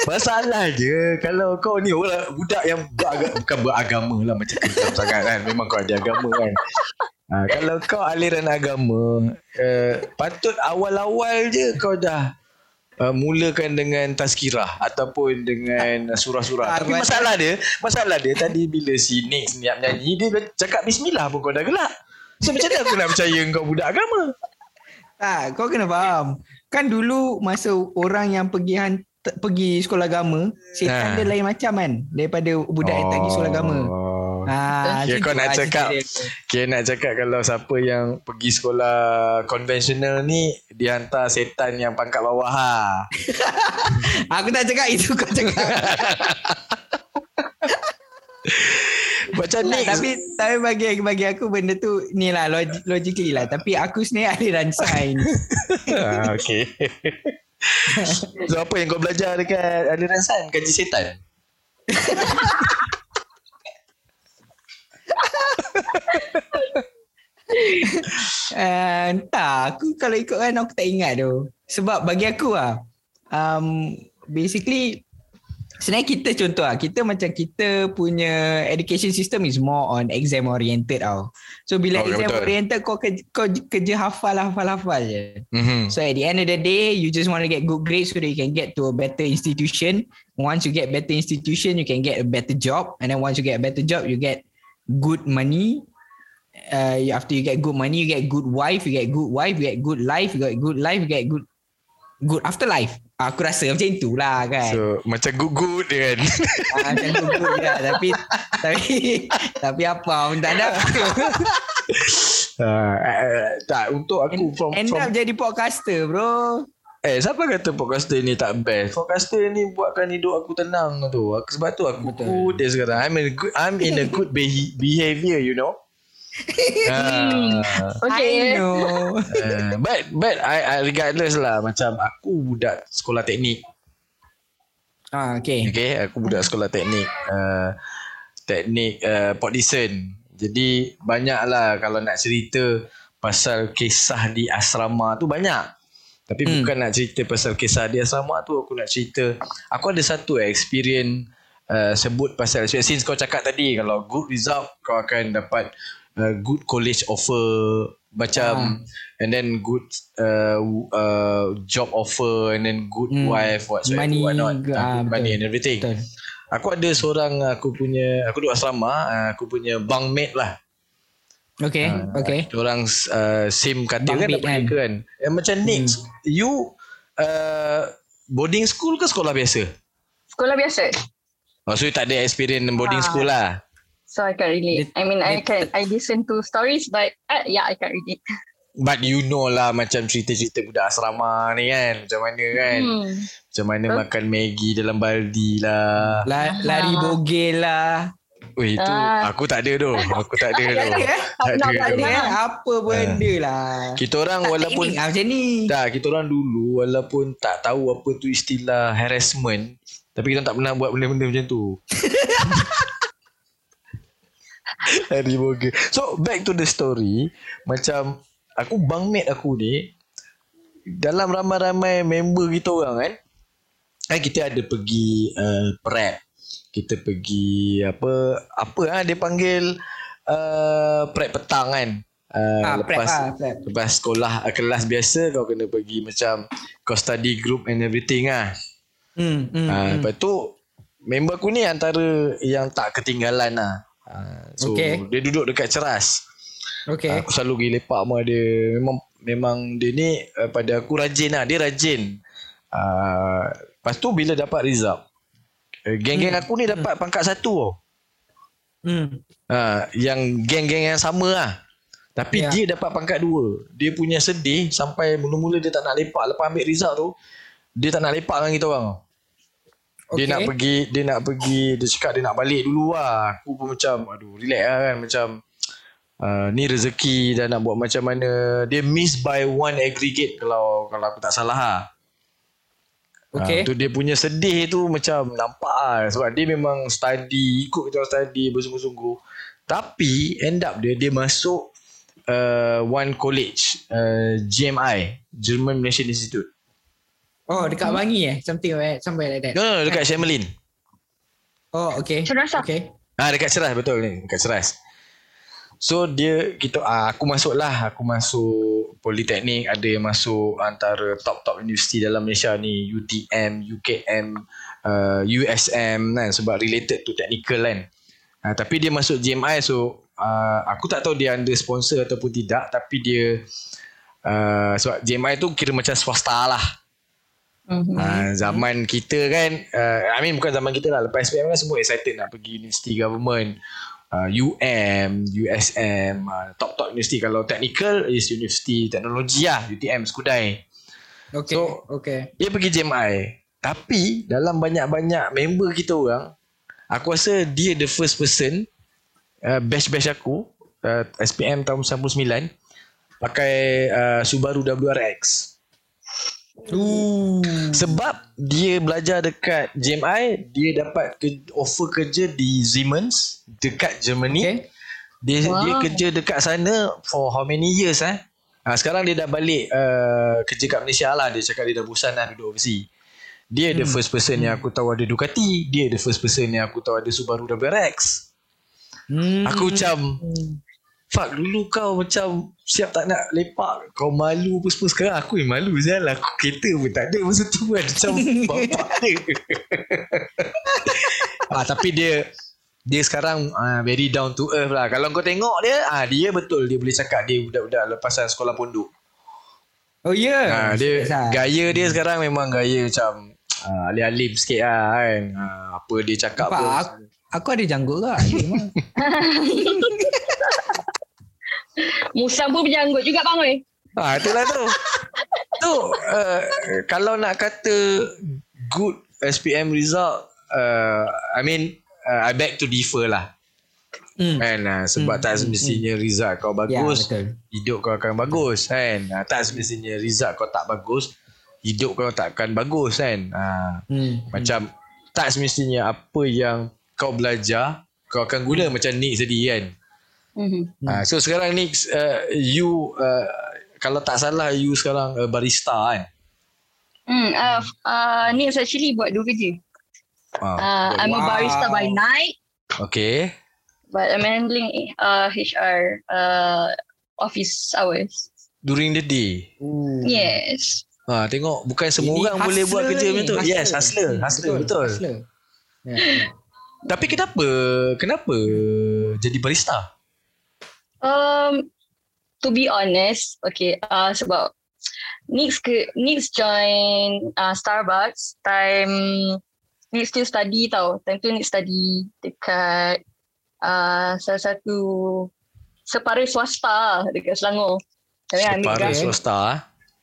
Masalah je kalau kau ni orang budak yang beraga, bukan beragama lah macam kejam sangat kan. Memang kau ada agama kan. Ha, kalau kau aliran agama, uh, patut awal-awal je kau dah uh, mulakan dengan tazkirah ataupun dengan surah-surah. Tapi Ah, masalah dia, masalah dia tadi bila si Nix niat nyanyi, dia cakap bismillah pun kau dah gelak. So macam mana aku nak percaya kau budak agama? Tak, kau kena faham. Kan dulu masa orang yang pergi han, pergi sekolah agama, Ha. setan dia lain macam kan daripada budak yang tak pergi sekolah agama. Ha, Kira kau nak lah cakap. Kira nak cakap kalau siapa yang pergi sekolah konvensional ni dia hantar setan yang pangkat bawah ha. <laughs> Aku tak cakap itu kau cakap. <laughs> Macam ni tapi tapi bagi bagi aku benda tu ni lah log, logically lah. Tapi aku sebenarnya aliran sains. <laughs> ah, okay. so apa yang kau belajar dekat aliran sains kaji setan? Uh, entah, aku kalau ikutkan aku tak ingat tu. Sebab bagi aku lah, um, basically sebenarnya kita contoh lah, kita macam kita punya education system is more on exam oriented tau. So bila Oh, exam betul. oriented kau kerja, kau kerja hafal hafal hafal je. Mm-hmm. So at the end of the day, you just want to get good grades so that you can get to a better institution. Once you get better institution, you can get a better job. And then once you get a better job, you get good money. uh, after you get good money, you get good wife, you get good wife, you get good life, you get good life, you get good good afterlife. Aku rasa macam itulah kan. So, macam good-good dia kan. ah, macam good good lah. Tapi tapi tapi apa pun tak ada. uh, <laughs> uh, tak untuk aku from End from up jadi podcaster bro. Eh siapa kata podcaster ni tak best? Podcaster ni buatkan hidup aku tenang tu. Aku, Sebab tu aku Betul. good dia sekarang. I'm in a good, I'm in a good behi- behavior you know? <laughs> Ah, Okay. I know. uh, But but I, I regardless lah Macam aku budak sekolah teknik. Ah, okay. Okay aku budak sekolah teknik. Uh, Teknik uh, Port Dickson Jadi banyak lah kalau nak cerita Pasal kisah di asrama tu banyak Tapi Hmm. bukan nak cerita pasal kisah di asrama tu Aku nak cerita Aku ada satu experience uh, Sebut pasal Since kau cakap tadi Kalau good result Kau akan dapat uh, Good college offer Macam And then good uh, uh, Job offer And then good Hmm. wife Whatsoever Money, whatnot. ah, Uh, good money betul. and everything Betul. Aku ada seorang Aku punya Aku duduk asrama uh, Aku punya bunkmate lah Okay. Okay. Orang uh, same kan Bunkmate dapat kan? kan. kan Yang macam Nix You uh, Boarding school ke sekolah biasa? Sekolah biasa. Oh, so you tak ada experience boarding Ah. school lah So I can relate. I mean, I can I listen to stories, but uh, yeah, I can relate. But you know lah Macam cerita-cerita budak asrama ni kan Macam mana kan Hmm. Macam mana Betul. makan Maggi dalam baldi lah La, lari bogel lah. Weh itu Ah. Aku tak ada tu Aku tak ada <laughs> tu Tak pernah ada tak ada. Eh, apa benda lah. Kita orang Tak walaupun teknik lah macam ni. Tak, kita orang dulu walaupun tak tahu apa tu istilah harassment, tapi kita tak pernah buat benda-benda macam tu. <laughs> Hari boga. So, back to the story. Macam, aku bunkmate aku ni, dalam ramai-ramai member kita orang kan, kan kita ada pergi uh, prep. Kita pergi apa apa ah dia panggil uh, prep petang kan. Uh, Ah, prep lah, prep. Lepas sekolah uh, kelas biasa kau kena pergi macam kau study group and everything ah. Hmm, hmm, Hmm, uh, hmm. lepas tu member aku ni antara yang tak ketinggalan lah. Uh, so Okay. dia duduk dekat ceras. Okay. Aku selalu pergi lepak sama dia. Memang memang dia ni uh, pada aku rajin lah. Dia rajin. Uh, lepas tu bila dapat result. Uh, geng-geng aku ni dapat pangkat satu tau. Hmm. Ha, yang geng-geng yang sama lah. Tapi Ya. dia dapat pangkat dua. Dia punya sedih sampai mula-mula dia tak nak lepak. Lepas ambil result tu, dia tak nak lepak dengan kita orang. Dia Okay. nak pergi, dia nak pergi, dia cakap dia nak balik dulu lah. Aku pun macam, aduh relax lah kan. Macam, uh, ni rezeki dah nak buat macam mana. Dia miss by one aggregate kalau kalau aku tak salah lah. Okay. Ha, tu dia punya sedih tu macam nampak lah. Sebab dia memang study, ikut kita orang study bersungguh-sungguh. Tapi end up dia, dia masuk uh, one college, uh, GMI, German Malaysian Institute. Oh, dekat Bangi eh? Something like somewhere like that. No, no, dekat Shemelin. Oh, okay. Ceras lah. Okay. Ah dekat Ceras betul ni, dekat Ceras. So dia kita ah, aku masuk lah, aku masuk politeknik, ada yang masuk antara top-top universiti dalam Malaysia ni, UTM, UKM, uh, USM kan sebab related to technical kan. Ah, tapi dia masuk GMI so uh, aku tak tahu dia under sponsor ataupun tidak tapi dia uh, sebab GMI tu kira macam swasta lah. Uh, zaman kita kan uh, I mean bukan zaman kita lah. Lepas SPM kan semua excited nak pergi University government uh, UM USM uh, Top-top universiti Kalau technical is University Teknologi lah UTM Skudai Okay. So- okay. Dia pergi JMI Tapi Dalam banyak-banyak member kita orang Aku rasa dia the first person uh, Batch-batch aku uh, SPM tahun 99 Pakai uh, Subaru WRX Ooh. Sebab dia belajar dekat JMI, dia dapat ke, offer kerja di Siemens dekat Germany. Okay. Dia Wow. dia kerja dekat sana for how many years eh? Ha, sekarang dia dah balik uh, kerja kat Malaysia lah. Dia cakap dia dah bosan lah duduk overseas. Dia the first person yang aku tahu ada Ducati. Dia the first person yang aku tahu ada Subaru WRX. Hmm. Aku macam Fuck dulu kau macam Siap tak nak lepak Kau malu apa semua Sekarang aku yang malu Sial aku kereta pun tak ada Masa tu kan Macam <laughs> bapak dia <laughs> ah, Tapi dia dia sekarang uh, very down to earth lah. Kalau kau tengok dia, ah uh, dia betul dia boleh cakap dia budak-budak lepasan sekolah pondok. Oh ya. Yeah. Uh, dia gaya dia sekarang memang gaya macam uh, alim-alim sikit lah kan. Uh, apa dia cakap Nampak, pun. aku, aku ada janggut lah. <laughs> Musang pun berjanggut juga bang weh. Ah, itulah tu. <laughs> tu uh, kalau nak kata good SPM result uh, I mean uh, I beg to differ lah. Hmm. Kan uh, sebab Hmm, tak semestinya result kau Ya, bagus, betul. hidup kau akan bagus kan. Uh, tak semestinya result kau tak bagus, hidup kau tak akan bagus kan. Uh, Hmm. macam tak semestinya apa yang kau belajar kau akan guna macam Nick tadi kan. Mm-hmm. Hmm. Uh, so sekarang Nick uh, you uh, kalau tak salah you sekarang uh, barista kan. Hmm, uh, uh, ni actually buat dua kerja. Uh, Uh, I'm a Wow. barista by night, okay. but I'm handling uh, HR uh, office hours. During the day. Ooh. Yes. Ha, tengok bukan semua Ini orang boleh buat hustler kerja ni, macam tu. Yes, hustler, hustler betul. Hustler. Ya, ya. Tapi kenapa kenapa jadi barista? Um, to be honest, okay, uh, sebab Nix ke Nix join uh, Starbucks time Nix still study tau. Time tu Nix study dekat uh, salah satu separuh swasta dekat Selangor. Kami ambil Separuh swasta.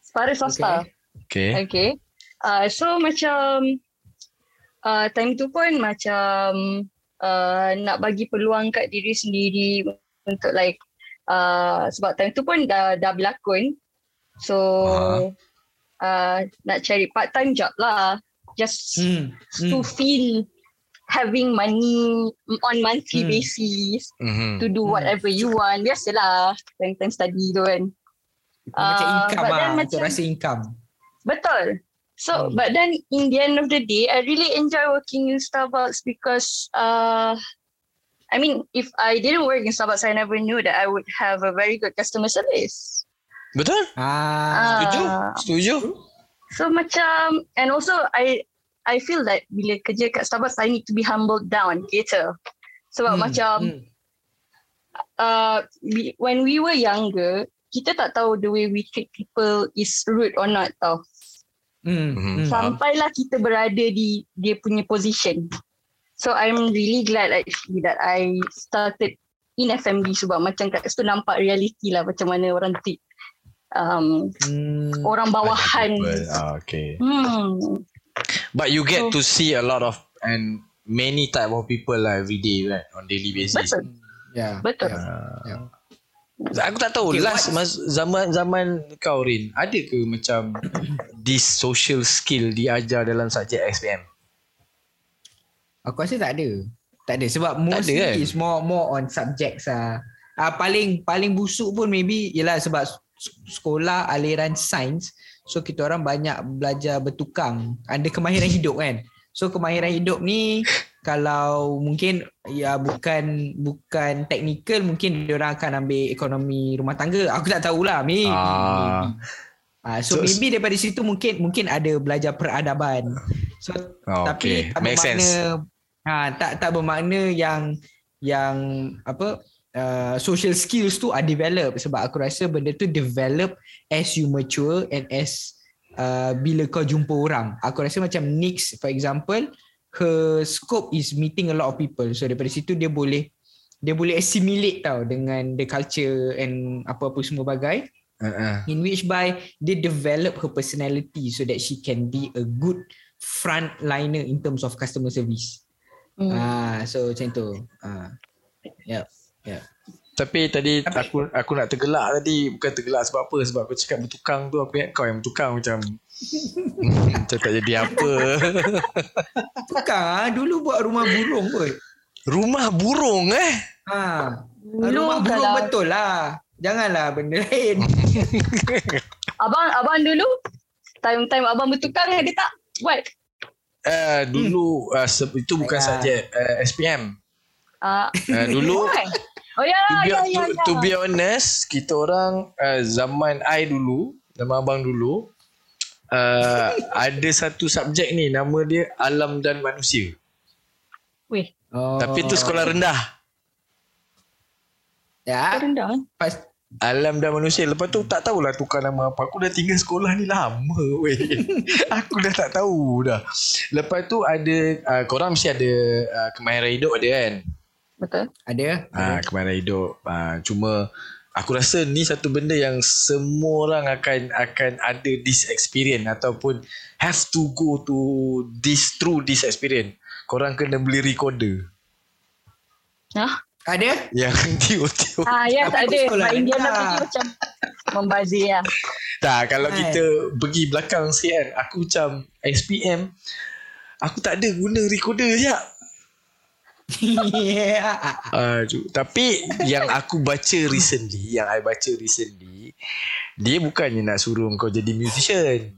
Separuh swasta. Okay. Okay. Uh, so macam uh, time tu pun macam uh, nak bagi peluang kat diri sendiri untuk like uh, sebab time tu pun dah dah berlakon. So uh, nak cari part time job lah. Just Hmm. to Hmm. feel having money on monthly Hmm. basis Mhm. to do whatever you want. Biasalah time-time study tu kan. Macam Uh, income but lah. macam- rasa income. Betul. So, Hmm. but then in the end of the day, I really enjoy working in Starbucks because, uh, I mean, if I didn't work in Starbucks, I never knew that I would have a very good customer service. Betul? Ah. Setuju? Ah. Setuju? So macam, and also I, I feel that bila kerja kat Starbucks, I need to be humbled down gitu. Sebab Hmm, macam, hmm. uh, we, when we were younger, kita tak tahu the way we treat people is rude or not tau. Hmm. Hmm. Faham. sampailah kita berada di dia punya position. So I'm really glad actually that I started in FMB sebab macam kat situ nampak reality lah macam mana orang treat um, Hmm. orang bawahan. Ah, okay. Hmm. But you get So- to see a lot of and many type of people lah every day right on daily basis. Betul. Ya. Betul. ya. Ah. Ya. Aku tak tahu Okay, last mas, zaman zaman kau Rin ada ke macam this social skill diajar dalam subjek SPM? Aku rasa tak ada. Tak ada sebab ada mostly kan? is more more on subjects ah. Ah paling paling busuk pun maybe ialah sebab sekolah aliran sains so kita orang banyak belajar bertukang. Ada kemahiran <laughs> hidup kan. So kemahiran hidup ni kalau mungkin ya bukan bukan teknikal mungkin dia orang akan ambil ekonomi rumah tangga. Aku tak tahulah. Maybe. Ah. Ah, so, So- maybe daripada situ mungkin mungkin ada belajar peradaban. So Oh, tapi okay. tak Make bermakna sense. Ha tak tak bermakna yang yang apa uh, social skills tu are develop sebab aku rasa benda tu develop as you mature and as uh, bila kau jumpa orang. Aku rasa macam Nix for example her scope is meeting a lot of people. So daripada situ dia boleh dia boleh assimilate tau dengan the culture and apa-apa semua bagai Uh-uh. in which by dia develop her personality so that she can be a good frontliner in terms of customer service. Hmm. Ah, so macam tu. Ah. Yep. Tapi tadi Tapi- aku aku nak tergelak tadi bukan tergelak sebab apa sebab aku cakap bertukang tu aku ingat kau yang bertukang macam hmm, macam tak jadi apa. <laughs> Tukang ah, dulu buat rumah burung kot. Rumah burung eh. Ha. Dulu rumah burung kalau- betul lah. Janganlah benda lain. <laughs> Abang abang dulu time-time abang bertukang ada tak? Buat. Uh, dulu uh, se- itu bukan Ya. subjek uh, SPM. Uh, Uh, dulu <laughs> oh ya to be, ya ya. to, ya. to be honest, kita orang uh, zaman I dulu, zaman abang dulu, uh, ada satu subjek ni nama dia alam dan manusia. Weh, Oh. Tapi tu sekolah rendah. Ya. rendah. eh? Pas, Alam dan manusia Lepas tu tak tahulah tukar nama apa Aku dah tinggal sekolah ni lama weh. <laughs> Aku dah tak tahu dah Lepas tu ada uh, Korang mesti ada uh, Kemahiran hidup ada kan Betul. ada. uh, Kemahiran hidup uh, Cuma Aku rasa ni satu benda yang Semua orang akan Akan ada this experience Ataupun Have to go to This Through this experience Korang kena beli recorder Hah? Ada? <laughs> Yang tiup-tiup Ah, ya, tak ada. sekolah Mak Indian rendah. lah pergi macam membazir lah. Tak, kalau Kan? kita pergi belakang sikit kan, aku macam SPM, aku tak ada guna recorder je. yeah. Uh, tapi yang aku baca recently, yang I baca recently, dia bukannya nak suruh kau jadi musician.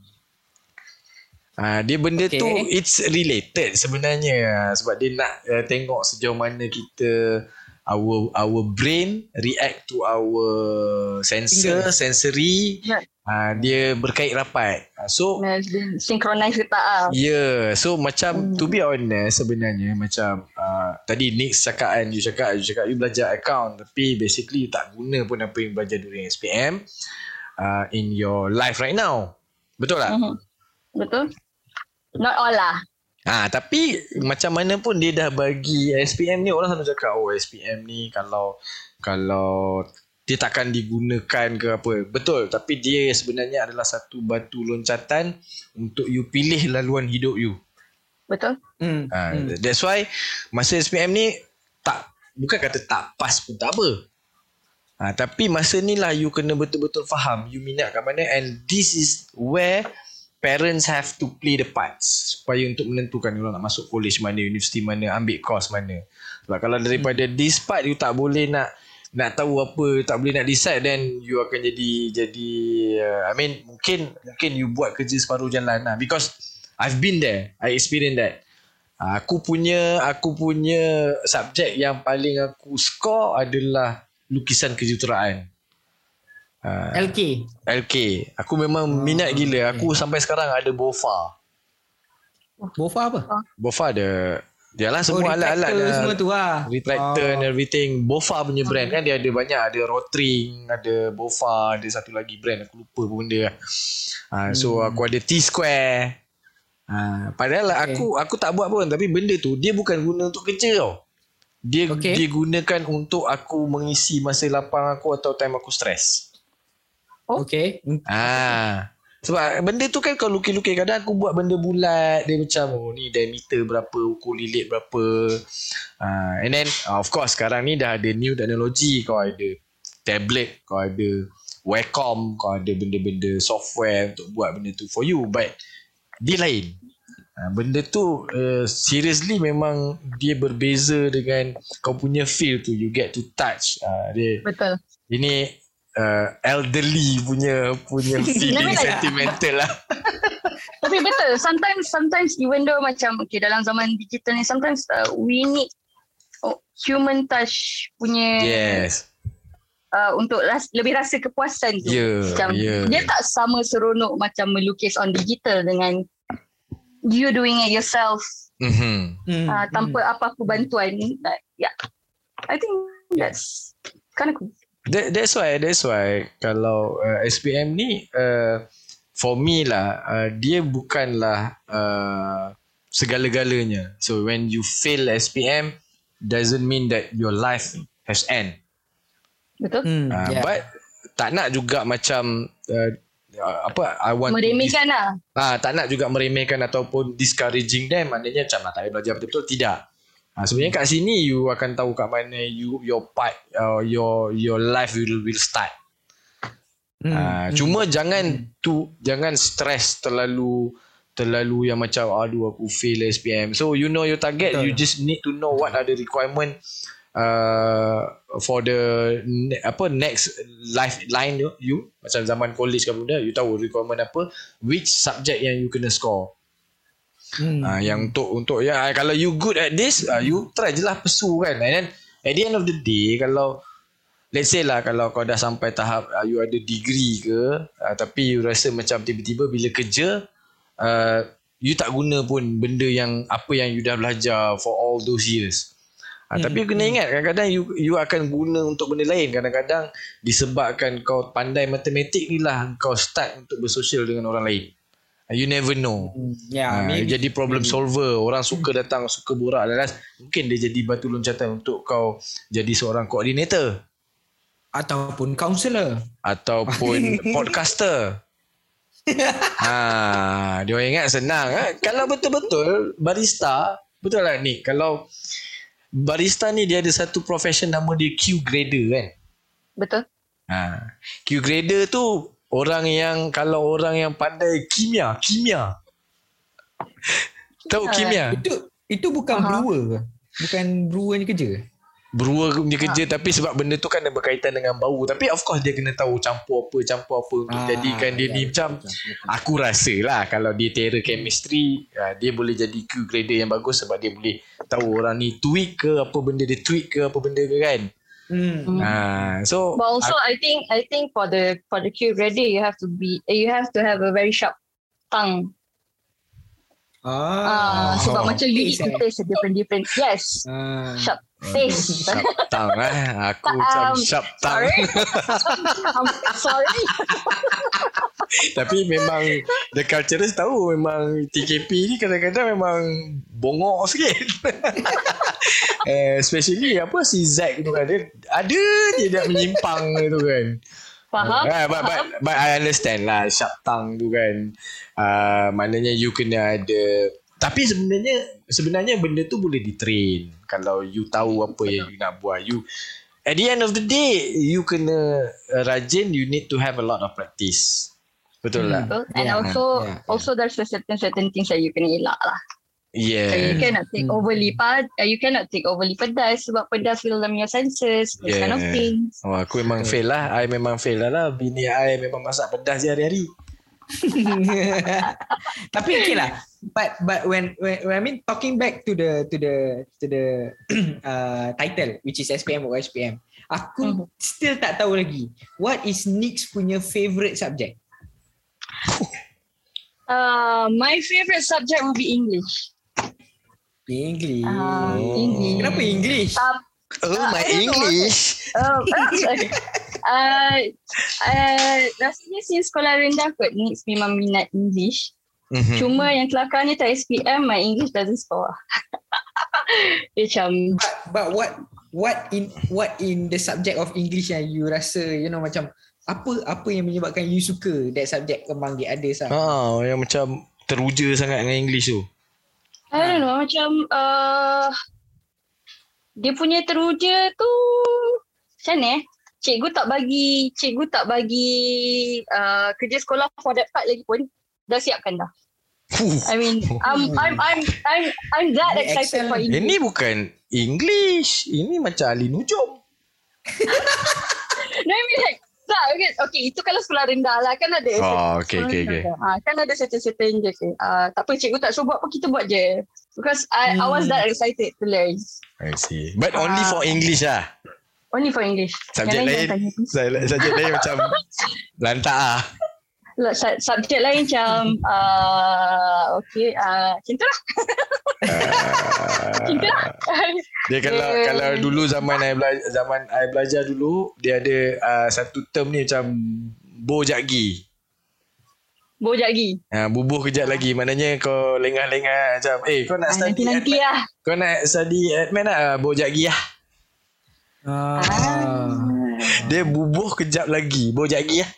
Uh, dia benda Okay. tu it's related sebenarnya sebab dia nak uh, tengok sejauh mana kita our our brain react to our sensor Finger. sensory Ya. uh, dia berkait rapat uh, so Synchronize ke tak. Ya, yeah, so macam Hmm. to be honest sebenarnya macam uh, tadi Nick cakap kan, you cakap you cakap you belajar account tapi basically you tak guna pun apa yang belajar during SPM uh, in your life right now. Betul tak? Mhm. Betul? Not all lah. Ha, tapi macam mana pun dia dah bagi SPM ni orang selalu cakap oh SPM ni kalau kalau dia takkan digunakan ke apa. Betul, tapi dia sebenarnya adalah satu batu loncatan untuk you pilih laluan hidup you. Betul? Hmm. Ha, hmm. That's why masa SPM ni tak bukan kata tak pas pun tak apa. Ha, tapi masa ni lah you kena betul-betul faham you minat kat mana and this is where parents have to play the parts supaya untuk menentukan orang nak masuk college mana, universiti mana, ambil course mana. Sebab kalau daripada this part you tak boleh nak nak tahu apa, tak boleh nak decide then you akan jadi jadi uh, I mean mungkin mungkin you buat kerja separuh jalan lah because I've been there. I experience that. Aku punya aku punya subjek yang paling aku score adalah lukisan kejuruteraan. Uh, LK. LK. Aku memang minat gila. Aku sampai sekarang ada BOFA. Bofa apa? BOFA ada Dialah Oh, semua alat-alat retractor dah. semua tu lah. Retractor Oh. and everything. BOFA punya brand kan dia ada banyak. Ada Rotring, ada BOFA, ada satu lagi brand. Aku lupa pun benda lah. Uh, so Hmm. aku ada T-Square. Uh, padahal Okay. aku aku tak buat pun. Tapi benda tu dia bukan guna untuk kerja tau. Dia Okay. dia gunakan untuk aku mengisi masa lapang aku atau time aku stres. Okay. Ah. Sebab benda tu kan kau lukis-lukis kadang aku buat benda bulat dia macam oh ni diameter berapa ukur lilit berapa. Ah and then ah, of course sekarang ni dah ada new technology kau ada tablet kau ada Wacom kau ada benda-benda software untuk buat benda tu for you but dia lain. Ah, benda tu uh, seriously memang dia berbeza dengan kau punya feel tu you get to touch ah, dia Betul. ini uh, elderly punya punya <laughs> feeling lah. sentimental lah. <laughs> Tapi betul. Sometimes, sometimes even though macam okay, dalam zaman digital ni, sometimes uh, we need oh, human touch punya Yes. uh, untuk ras, lebih rasa kepuasan tu. Ya, macam ya. dia tak sama seronok macam melukis on digital dengan you doing it yourself Mhm. Hmm. uh, tanpa apa-apa bantuan. Like, yeah. I think that's kind of cool. That, that's why that's why kalau uh, SPM ni uh, for me lah uh, dia bukanlah uh, segala-galanya. So when you fail SPM doesn't mean that your life has end. Betul? Hmm. Uh, yeah. But tak nak juga macam uh, uh, apa I want to dis- Meremehkan lah. Ah, tak nak juga meremehkan ataupun discouraging them maknanya macam nak tak payah belajar betul-betul tidak. Ah, sebenarnya kat sini you akan tahu kat mana you your part uh, your your life will will start. Hmm. Ah, cuma jangan tu jangan stress terlalu terlalu yang macam aduh aku fail SPM. So you know your target, Betul. you just need to know what are the requirement uh, for the ne- apa next lifeline you, you macam zaman college ke benda you tahu requirement apa which subject yang you kena score Hmm. uh, yang untuk untuk ya kalau you good at this uh, you try je lah pursue kan and then at the end of the day kalau let's say lah kalau kau dah sampai tahap uh, you ada degree ke uh, tapi you rasa macam tiba-tiba bila kerja uh, you tak guna pun benda yang apa yang you dah belajar for all those years. Ha, Hmm, Tapi kena ingat kadang-kadang you you akan guna untuk benda lain. Kadang-kadang disebabkan kau pandai matematik ni lah kau start untuk bersosial dengan orang lain. You never know. Ya, Ha, maybe. jadi problem solver. Orang suka datang, suka borak dan mungkin dia jadi batu loncatan untuk kau jadi seorang koordinator Ataupun kaunselor. ataupun <laughs> podcaster. ha, dia orang ingat senang. Ha? Kalau betul-betul barista, betul lah ni. Kalau barista ni dia ada satu profession nama dia Q grader kan. Betul. Ha. Q grader tu orang yang kalau orang yang pandai kimia, kimia. Tahu kimia? Itu itu bukan Aha. brewer ke? Bukan brewer ni kerja. Brewer punya kerja tapi sebab benda tu kan ada berkaitan dengan bau. Tapi of course dia kena tahu campur apa, campur apa untuk Ah, jadikan dia ya, ni betul, macam betul. aku rasa lah kalau dia terror chemistry ah, dia boleh jadi Q grader yang bagus sebab dia boleh tahu orang ni tweak ke apa benda dia tweak ke apa benda ke kan. Hmm. Ha, so But also, I think I think for the for the Q ready, you have to be you have to have a very sharp tongue. Ah, Ah. sebab macam you need to taste a different different. Yes, Ah. sharp taste. sharp tongue eh. Aku <laughs> macam Um, sharp tongue. Sorry. <laughs> I'm sorry. Tapi memang The culturers tahu Memang TKP ni kadang-kadang memang Bongok sikit. <laughs> Eh, Especially Apa si Zack tu kan dia, Ada je dia menyimpang tu kan. Faham? Ah, but, but, but I understand lah Sharp tongue tu kan. Uh, Maknanya you kena ada Tapi sebenarnya Sebenarnya benda tu boleh ditrain. Kalau you tahu apa yang you nak buat You At the end of the day You kena uh, rajin You need to have a lot of practice Betul lah Betul. And Yeah, also yeah, yeah. also there's a certain certain things that you kena elak lah. So you Yeah cannot take Hmm. overly pad, uh, you cannot take overly pedas sebab pedas will dalam your senses, those kind of Yeah. things. Oh, aku memang fail lah I memang fail lah lah Bini I memang masak pedas je hari-hari <laughs> Tapi okay lah. But but when, when when I mean talking back to the to the to the <clears throat> uh, title which is SPM or SPM, aku Mhm. still tak tahu lagi what is Nick's punya favourite subject. Uh, my favorite subject will be English. English. Uh, English. Kenapa English? Uh, Oh my English. <laughs> uh, sorry. uh, uh, rasanya since sekolah rendah kot Nix memang minat English. Mhm. Cuma yang kelakarnya tak SPM, my English doesn't score. <laughs> Dia macam, But, but what what in what in the subject of English yang you rasa you know macam apa apa yang menyebabkan you suka that subject kembang dia ada sah. Ah, yang macam teruja sangat dengan English tu. I don't know, macam uh, dia punya teruja tu macam mana eh? Cikgu tak bagi, cikgu tak bagi uh, kerja sekolah for that part lagi pun dah siapkan dah. I mean, I'm I'm I'm I'm I'm that excited excel. for English. Ini bukan English. Ini macam Ali Nujum. <laughs> No, I mean like, tak, okay, okay, itu kalau sekolah rendah lah. Kan ada Oh, okay, okay, okay. Ah, kan ada certain-certain je. Okay. Ah, tak apa, cikgu tak suruh buat apa, kita buat je. Because I, I was Hmm. that excited to learn. I see. But only for English lah. Only for English. Subjek lain, subjek lain macam <laughs> lantak ah. Lah, Subjek lain macam, <laughs> uh, okay, uh, macam tu lah. Macam tu lah. Dia kalau Eh. kalau dulu zaman I belajar zaman I belajar dulu dia ada uh, satu term ni macam bojagi. Bojak lagi. Ha, bubuh kejap lagi Maknanya kau lengah-lengah Macam Eh kau nak Ah, study nanti-nanti admin lah. Kau nak study admin lah uh, Bojak lagi lah Ah. Dia bubuh kejap lagi Bojak lagi lah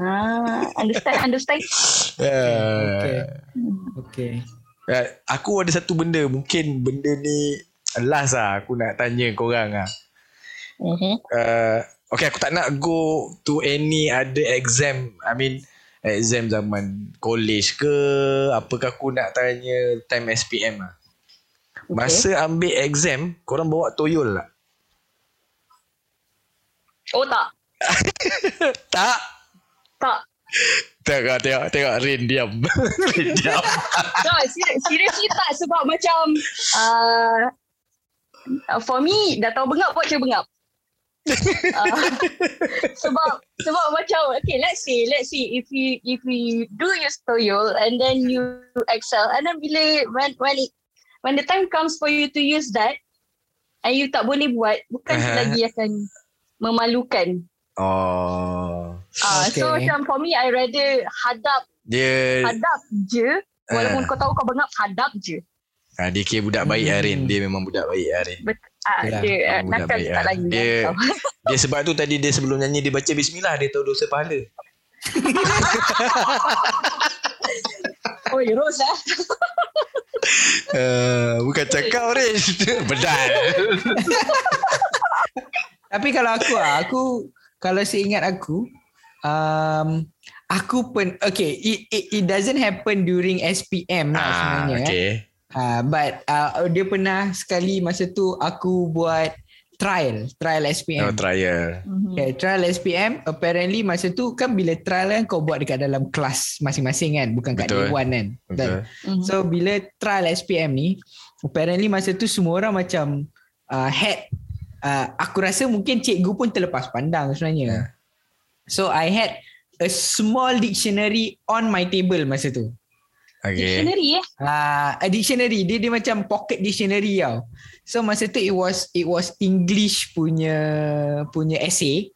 Ah, understand, understand. <laughs> uh, Okay. Okay. uh, Aku ada satu benda Mungkin benda ni Last lah Aku nak tanya korang lah Uh-huh. uh, Okay aku tak nak go To any other exam I mean Exam zaman College ke Apakah aku nak tanya Time SPM lah Okay. Masa ambil exam Korang bawa toyol tak? Oh tak, <laughs> Tak tak. Tengok tengok Tengok Rain diam Rain diam No, ser- seriously tak sebab macam uh, for me dah tahu bengap buat je bengap. <laughs> uh, sebab sebab macam okay let's say let's say if you if you do use toyol and then you excel and then bila when when it when the time comes for you to use that and you tak boleh buat bukan Aha. lagi akan memalukan Oh. Ah, Okay. so macam for me I rather hadap Dia hadap je walaupun Ah. kau tahu kau bengap hadap je. ah, dia kira budak baik Hmm. Arin. Dia memang budak baik Arin. Bet, ah, dia uh, budak nakal baik, tak ah. lagi. Dia- Dia... <laughs> Dia sebab tu tadi dia sebelum nyanyi dia baca bismillah dia tahu dosa pahala. <laughs> Oh, Ros eh. Uh, <laughs> bukan cakap Arin. Bedan. Tapi kalau aku ah, aku kalau seingat aku um, aku pun okay it, it, it doesn't happen during SPM lah ah, sebenarnya eh. okay. Uh, but uh, dia pernah sekali masa tu aku buat trial trial SPM. Oh, trial. Mhm. Okay, trial SPM apparently masa tu kan bila trial kan kau buat dekat dalam kelas masing-masing kan bukan kat Betul. day one kan. Betul. Mhm. So bila trial SPM ni apparently masa tu semua orang macam uh, had uh, aku rasa mungkin cikgu pun terlepas pandang sebenarnya. Yeah. So I had a small dictionary on my table masa tu. Okay. Dictionary eh. Uh, a dictionary dia dia macam pocket dictionary tau. So masa tu it was it was English punya punya essay.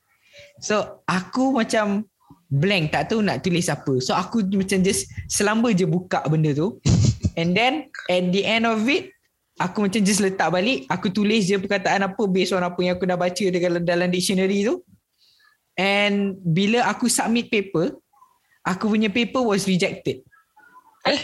So aku macam blank tak tahu nak tulis apa. So aku macam just selamba je buka benda tu. <laughs> And then at the end of it aku macam just letak balik, aku tulis je perkataan apa based on apa yang aku dah baca dalam dalam dictionary tu. And bila aku submit paper, aku punya paper was rejected. Eh?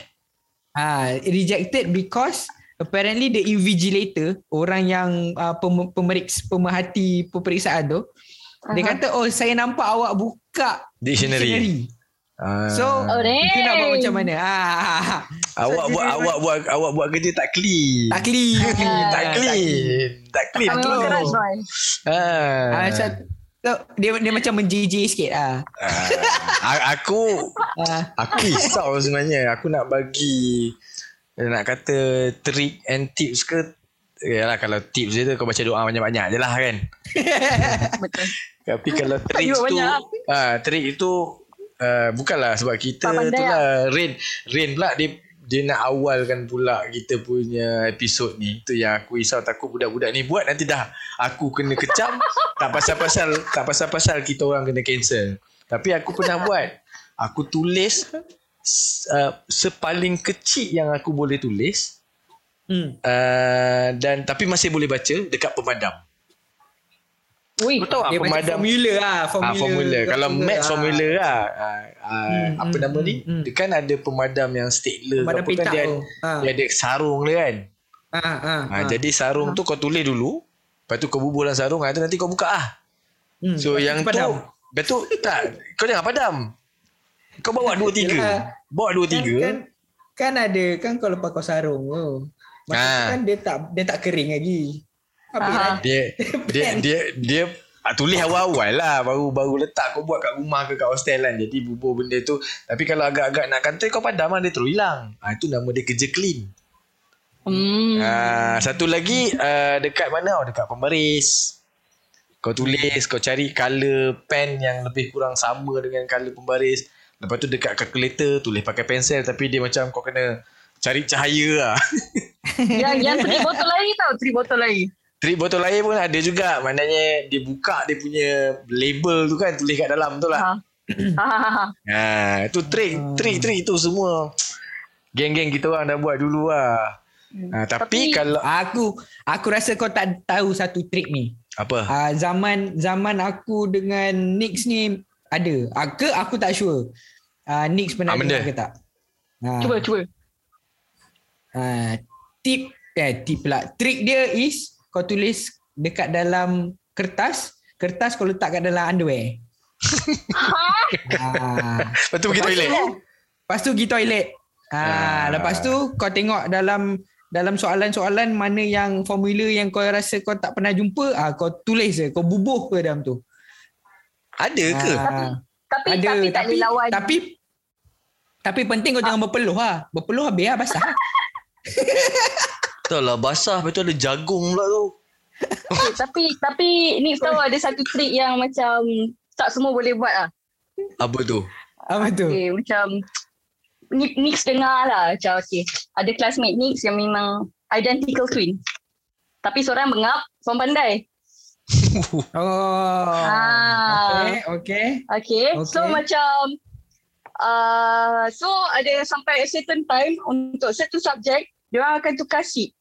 Ah, rejected because apparently the invigilator, orang yang uh, pem, pemeriksa pemerhati peperiksaan tu, uh-huh. dia kata, "Oh, saya nampak awak buka Dictionary. dictionary." Ah. So, Oh, kita nak buat macam mana? Ah, awak so buat dia- awak buat awak buat kerja tak clean. tak clean. <laughs> tak clean. Tak clean Tak boy. Ah, Ah. so, dia dia macam menjijik sikit ah. Ah, aku Ah, aku risau sebenarnya. Aku nak bagi nak kata trick and tips ke Yalah kalau tips je tu kau baca doa banyak-banyak je lah kan. <laughs> Betul. Tapi kalau trick tu banyak. ah trick itu uh, bukanlah sebab kita tu lah Rain Rain pula dia dia nak awalkan pula kita punya episod ni. Itu yang aku risau takut budak-budak ni buat nanti dah aku kena kecam <laughs> tak pasal-pasal tak pasal-pasal kita orang kena cancel. Tapi aku pernah buat. Aku tulis uh, sepaling kecil yang aku boleh tulis hmm. uh, dan tapi masih boleh baca dekat pemadam. Ui. Kau tahu tak Dia macam pemadam formula lah. Formula, Ah, formula. Kalau math ah. formula lah. Ah, ah, Hmm, apa hmm, nama ni? hmm, Dia kan ada pemadam yang stapler. Pemadam apa kan dia, tu. Ah. dia ada sarung dia kan. Ah, ah, Ah, Jadi sarung tu kau tulis dulu. Lepas tu kau bubuh dalam sarung. ah, tu nanti kau buka ah. Hmm, So yang tu. padam. Betul tak? Kau jangan padam. Kau bawa dua tiga. Bawa dua kan, tiga. kan, kan ada kan kau lepas kau sarung tu. Tu Ah. kan dia tak dia tak kering lagi. Habis. Dia <laughs> dia dia dia ah, tulis awal-awal lah baru baru letak kau buat kat rumah ke kat hostel kan jadi bubuh benda tu tapi kalau agak-agak nak kantor kau padam lah dia terus hilang ah, itu nama dia kerja clean Hmm. Ah, satu lagi uh, dekat mana? Oh, dekat pembaris. Kau tulis, kau cari color pen yang lebih kurang sama dengan color pembaris. Lepas tu dekat calculator tulis pakai pensel tapi dia macam kau kena cari cahaya lah. <laughs> yang <laughs> yang trik botol air tau, trik botol air. Trik botol air pun ada juga. Maknanya dia buka dia punya label tu kan tulis kat dalam tu lah. Ha. Ha, ha, ha. Ha, tu trik, trik, trik tu semua. Geng-geng kita orang dah buat dulu lah. Ha, tapi, Tapi- kalau Aku aku rasa kau tak tahu satu trik ni. apa? Ah zaman zaman aku dengan Nix ni ada. Ah, ke aku tak sure. Ah Nix pernah Ah, dengar ke tak? Ah, Cuba, cuba. ah, tip eh tip pula. Trik dia is kau tulis dekat dalam kertas, kertas kau letak kat dalam underwear. <laughs> ah. Lepas tu pergi toilet. Lepas tu pergi toilet. Ah, Ah. lepas tu kau tengok dalam dalam soalan-soalan mana yang formula yang kau rasa kau tak pernah jumpa, ah kau tulis je, kau bubuh ke dalam tu. Ada ke? Ah, Tapi, ada tapi tak tapi boleh lawan. tapi tapi penting kau jangan berpeluh lah. Berpeluh habis lah basah. <laughs> Tak lah basah Lepas tu ada jagung pula tu Eh, <laughs> tapi tapi ni tahu ada satu trik yang macam tak semua boleh buat lah. Apa tu? Apa tu? Okay, macam Ni- Nix dengar lah macam okay. Ada classmate Nix yang memang identical twin. Tapi seorang bengap, seorang pandai. <laughs> Oh. Ah. Okay, okay. Okay. okay. So Okay. macam uh, so ada sampai a certain time untuk satu subjek dia akan tukar seat.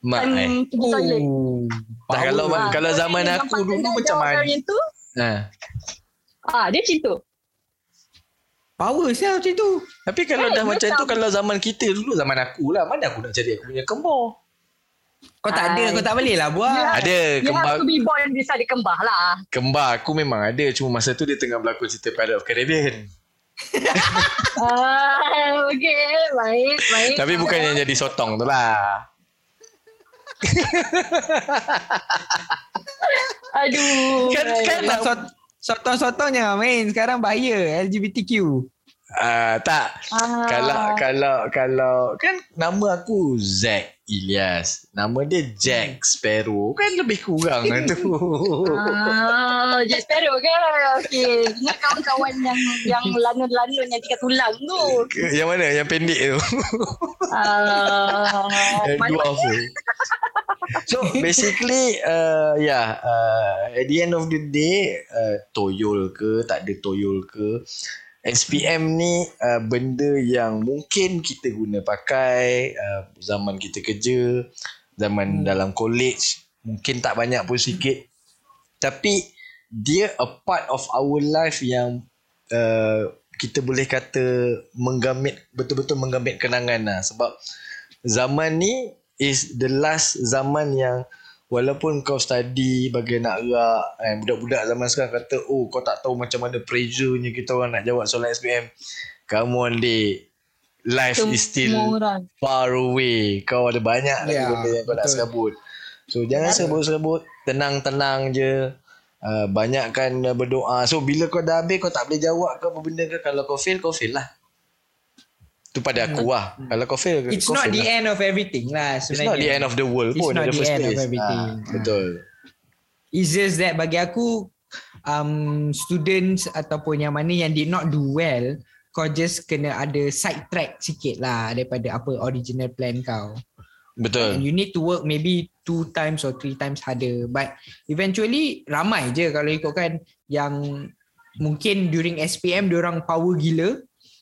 Mak eh. Time pergi toilet. Oh. Tak, kalau Ah, kalau zaman yang aku dulu macam mana? Yang tu, Ha. ah dia macam tu. Power saya macam tu. Tapi kalau Eh, dah macam tu tak- kalau zaman kita dulu zaman aku lah mana aku nak cari aku punya kembar. Kau tak ada, Ai. kau tak boleh lah buat. Ya. Ada You kembar have to be born beside the kembar lah. kembar aku memang ada cuma masa tu dia tengah berlakon cerita Pirate of Caribbean. <laughs> Ah, okay, baik, baik. Tapi bukan yang jadi sotong tu lah. <laughs> Aduh. Kan kan Nak sot, sotong-sotong jangan main. Sekarang bahaya LGBTQ. Ah tak. Ah. Kalau kalau kalau kan nama aku Zack Ilyas. Nama dia Jack Sparrow. Kan lebih kurang lah <laughs> tu. Ah, Jack Sparrow ke? Okay. Ingat kawan-kawan yang yang lanun-lanun yang tiga tulang tu. Yang mana? Yang pendek tu. Ah, dua tu. So basically uh, ya yeah, uh, at the end of the day uh, toyol ke tak ada toyol ke SPM ni uh, benda yang mungkin kita guna pakai uh, zaman kita kerja zaman hmm. dalam college mungkin tak banyak pun sikit tapi dia a part of our life yang uh, kita boleh kata menggamit betul-betul menggamit kenangan lah sebab zaman ni is the last zaman yang walaupun kau study bagi nak rak kan budak-budak zaman sekarang kata oh kau tak tahu macam mana pressure-nya kita orang nak jawab soalan SPM come on day life is still orang. far away. Kau ada banyak lagi Ya, benda yang kau nak serabut so jangan serabut-serabut tenang-tenang je. Uh, banyakkan berdoa. So bila kau dah habis kau tak boleh jawab ke apa benda ke. Kalau kau fail kau fail lah tu pada aku lah kalau kau fail Hmm. It's kau not fail the lah. end of everything lah It's sebenarnya. not the end of the world It's pun not in the the end of place. everything. Ah, betul. It's just that bagi aku um, students ataupun yang mana yang did not do well kau just kena ada side track sikit lah daripada apa original plan kau. And Betul. you need to work maybe two times or three times harder. But eventually ramai je kalau ikutkan yang mungkin during SPM orang power gila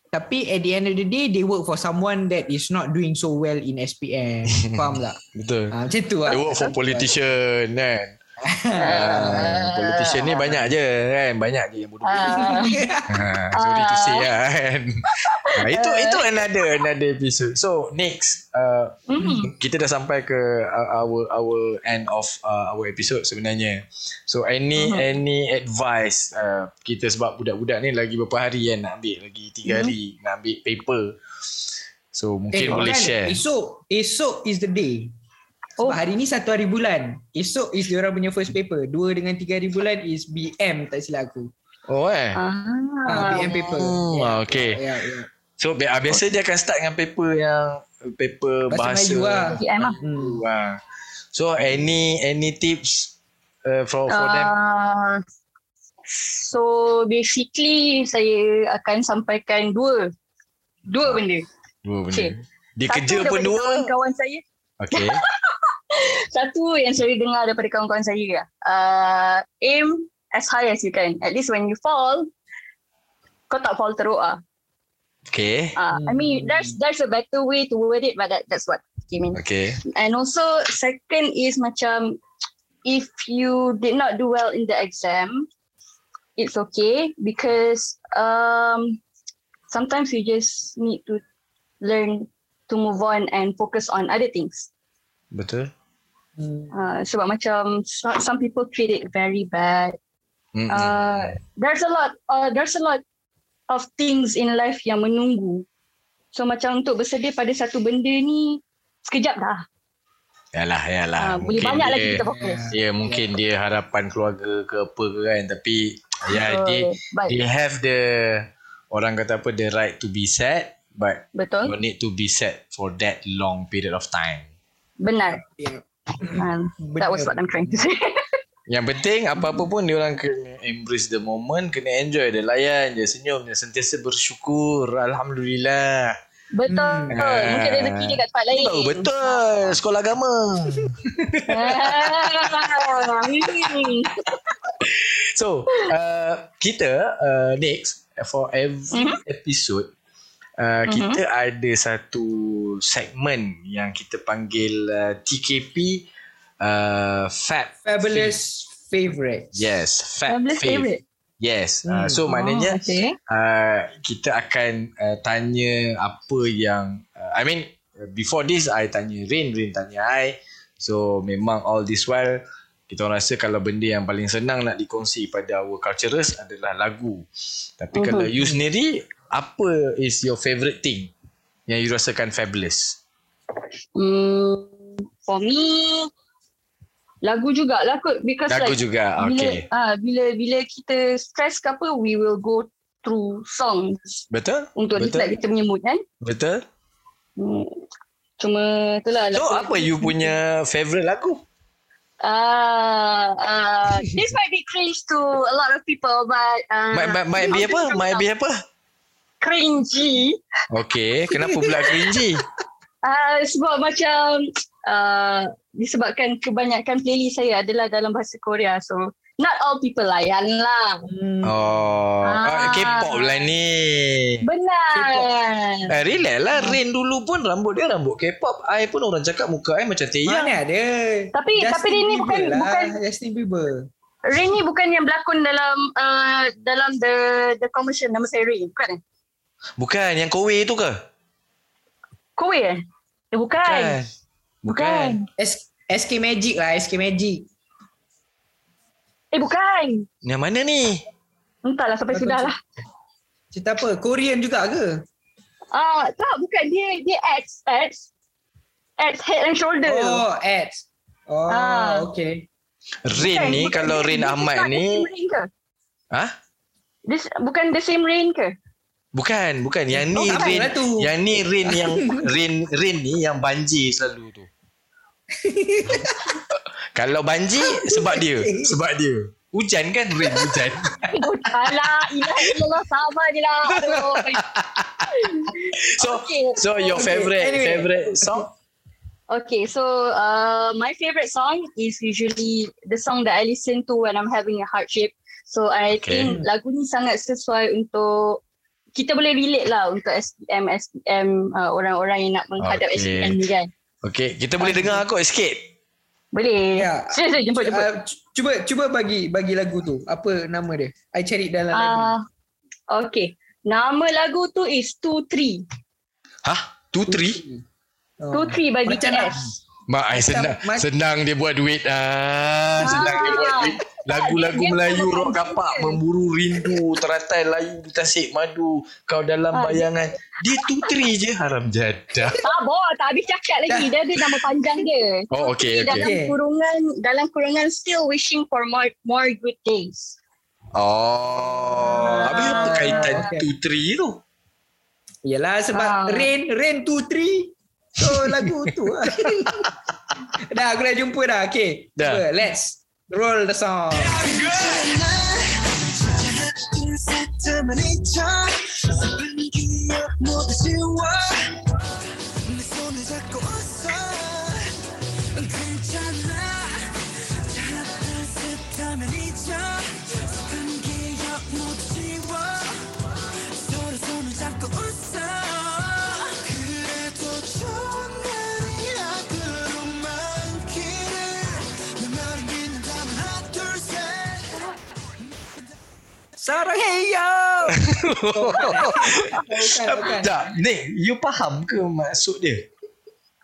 tapi at the end of the day they work for someone that is not doing so well in SPM. <laughs> Faham tak? Betul. Ha, macam tu lah. I work for politician kan. Ah, <laughs> politician ni banyak je kan. Banyak je yang bodoh. Ah, Ha, <laughs> sorry to say lah kan. Ha, itu itu another another episode. So next uh, mm. kita dah sampai ke uh, our our end of uh, our episode sebenarnya. So any Mhm. any advice uh, kita sebab budak-budak ni lagi berapa hari kan nak ambil lagi tiga hari nak ambil paper. So mungkin Eh, boleh kan, share. Esok, esok is the day. Sebab Oh. hari ni satu hari bulan. Esok is diorang punya first paper. Dua dengan tiga hari bulan is BM tak silap aku. Oh eh. ah. Ha, BM paper. Oh, Ya, okay. Ya, ya. So bi- ah, biasa dia akan start dengan paper yang paper Bahasa bahasa. Melayu lah. PM lah. Hmm. Ah. So any any tips uh, for for them? Uh, so basically saya akan sampaikan dua dua benda. Dua benda. okay. Dia Satu kerja pun dua. Kawan-kawan saya. Okay. <laughs> Satu yang saya dengar daripada kawan-kawan saya. Uh, aim as high as you can. At least when you fall, kau tak fall teruk ah. Okay. Uh, I mean, there's there's a better way to word it, but that, that's what came in. Okay. And also second is macam if you did not do well in the exam, it's okay because um sometimes you just need to learn to move on and focus on other things. Betul. Uh, sebab macam so- some people treat it very bad. Mm-mm. Uh, there's a lot uh, there's a lot of things in life yang menunggu. So macam untuk bersedia pada satu benda ni sekejap dah. Yalah, yalah. Uh, boleh banyak dia, lagi kita fokus. Ya, mungkin dia harapan keluarga ke apa ke kan. Tapi ya, dia, Uh, but they have the orang kata apa the right to be sad but betul. you need to be sad for that long period of time. Benar. Yeah. Um, that was what I'm trying to say. <laughs> Yang penting apa-apa pun dia orang kena embrace the moment, kena enjoy dia, layan je, senyum je, sentiasa bersyukur. Alhamdulillah. Betul. Hmm. Mungkin rezeki dia kat tempat lain. Oh, betul. Sekolah agama. Ah, <laughs> hmm. So, uh, kita uh, next for every Mhm. episode uh, kita ada satu segmen yang kita panggil uh, TKP uh, Fab Fabulous favourite. Yes, Fab Fabulous Fave. favourite. Yes. Uh, Hmm. so maknanya Oh, okay. uh, kita akan uh, tanya apa yang uh, I mean before this I tanya Rain, Rain tanya I. So memang all this while kita orang rasa kalau benda yang paling senang nak dikongsi pada our culturers adalah lagu. Tapi kalau Mhm. you sendiri apa is your favourite thing yang you rasakan fabulous? Hmm, for me, lagu jugalah kot. Because Lagu like, juga. bila, Okay. ah, bila, bila kita stress ke apa, we will go through songs Betul? untuk Betul? reflect kita punya mood kan. Betul? Hmm. Cuma itulah. So apa you punya favourite lagu? Ah, uh, this might be cringe to a lot of people, but uh, Might, might, might be apa? Might be apa? cringy. Okay, kenapa pula cringy? <laughs> Ah, sebab macam uh, disebabkan kebanyakan playlist saya adalah dalam bahasa Korea, so not all people layan lah. Hmm. Oh, ah. Ah. K-pop lah ni. Benar. Eh, relax lah. Rain dulu pun rambut dia rambut K-pop. I pun orang cakap muka I macam Taeyang. Mana ada? Tapi- tapi dia ni bukan- lah. bukan- Justin Bieber. Rain ni bukan yang berlakon dalam uh, dalam the the commercial nama saya Rain, bukan eh? Bukan, yang Kowe tu ke? Kowe eh? Eh bukan. Bukan. S- SK Magic lah, SK Magic. Eh bukan. Yang mana ni? Entahlah sampai sudah lah. Cerita apa? Korean juga ke? Ah, tak bukan dia dia ads ads ads head and shoulder. Oh, ads. Oh, Ah. okay. Rain Bukan, ni, bukan kalau Rain Ahmad ni... Ha? This bukan the same rain ke? Bukan, bukan. Yang ni Oh, Rain... lah tu. Yang ni Rain yang... <laughs> Rain, Rain ni yang banjir selalu tu. <laughs> kalau banjir, sebab dia. Sebab dia. Hujan kan Rain, hujan. <laughs> Alah, ilah ilah sama je lah. So, Okay. so your Okay, favourite anyway. favourite song? Okay, so uh, my favorite song is usually the song that I listen to when I'm having a hardship. So I Okay. think lagu ni sangat sesuai untuk kita boleh relate lah untuk SPM SPM uh, orang-orang yang nak menghadap Okay. SPM ni kan. Okay, kita boleh dengar kot sikit. Boleh. Ya. Sila sila jemput jemput. Uh, cuba cuba bagi bagi lagu tu. Apa nama dia? I cari dalam lagu. Ah, okay. Nama lagu tu is 2-3. Hah? Two, three? Oh. 2-3 by Macam BTS. Mak, I senang, Mas- senang dia buat duit. Ah, senang dia buat duit. Lagu-lagu Dia Melayu rock kapak dia. memburu rindu teratai layu di tasik madu kau dalam Ah, bayangan dia tu tri je haram jadah Tak boh, tak habis cakap lagi. Dia ada nama panjang dia. oh okey Dalam okey Okay. kurungan dalam kurungan still wishing for more more good days. oh habis apa kaitan okay. tu tri tu Yalah sebab Ah. rain rain 2 3. So lagu tu lah. <laughs> dah aku dah jumpa dah. Okay. Dah. Cuba, let's roll the song. 인 Sarang hey yo. bukan, bukan. <laughs> tak Nick you faham ke maksud dia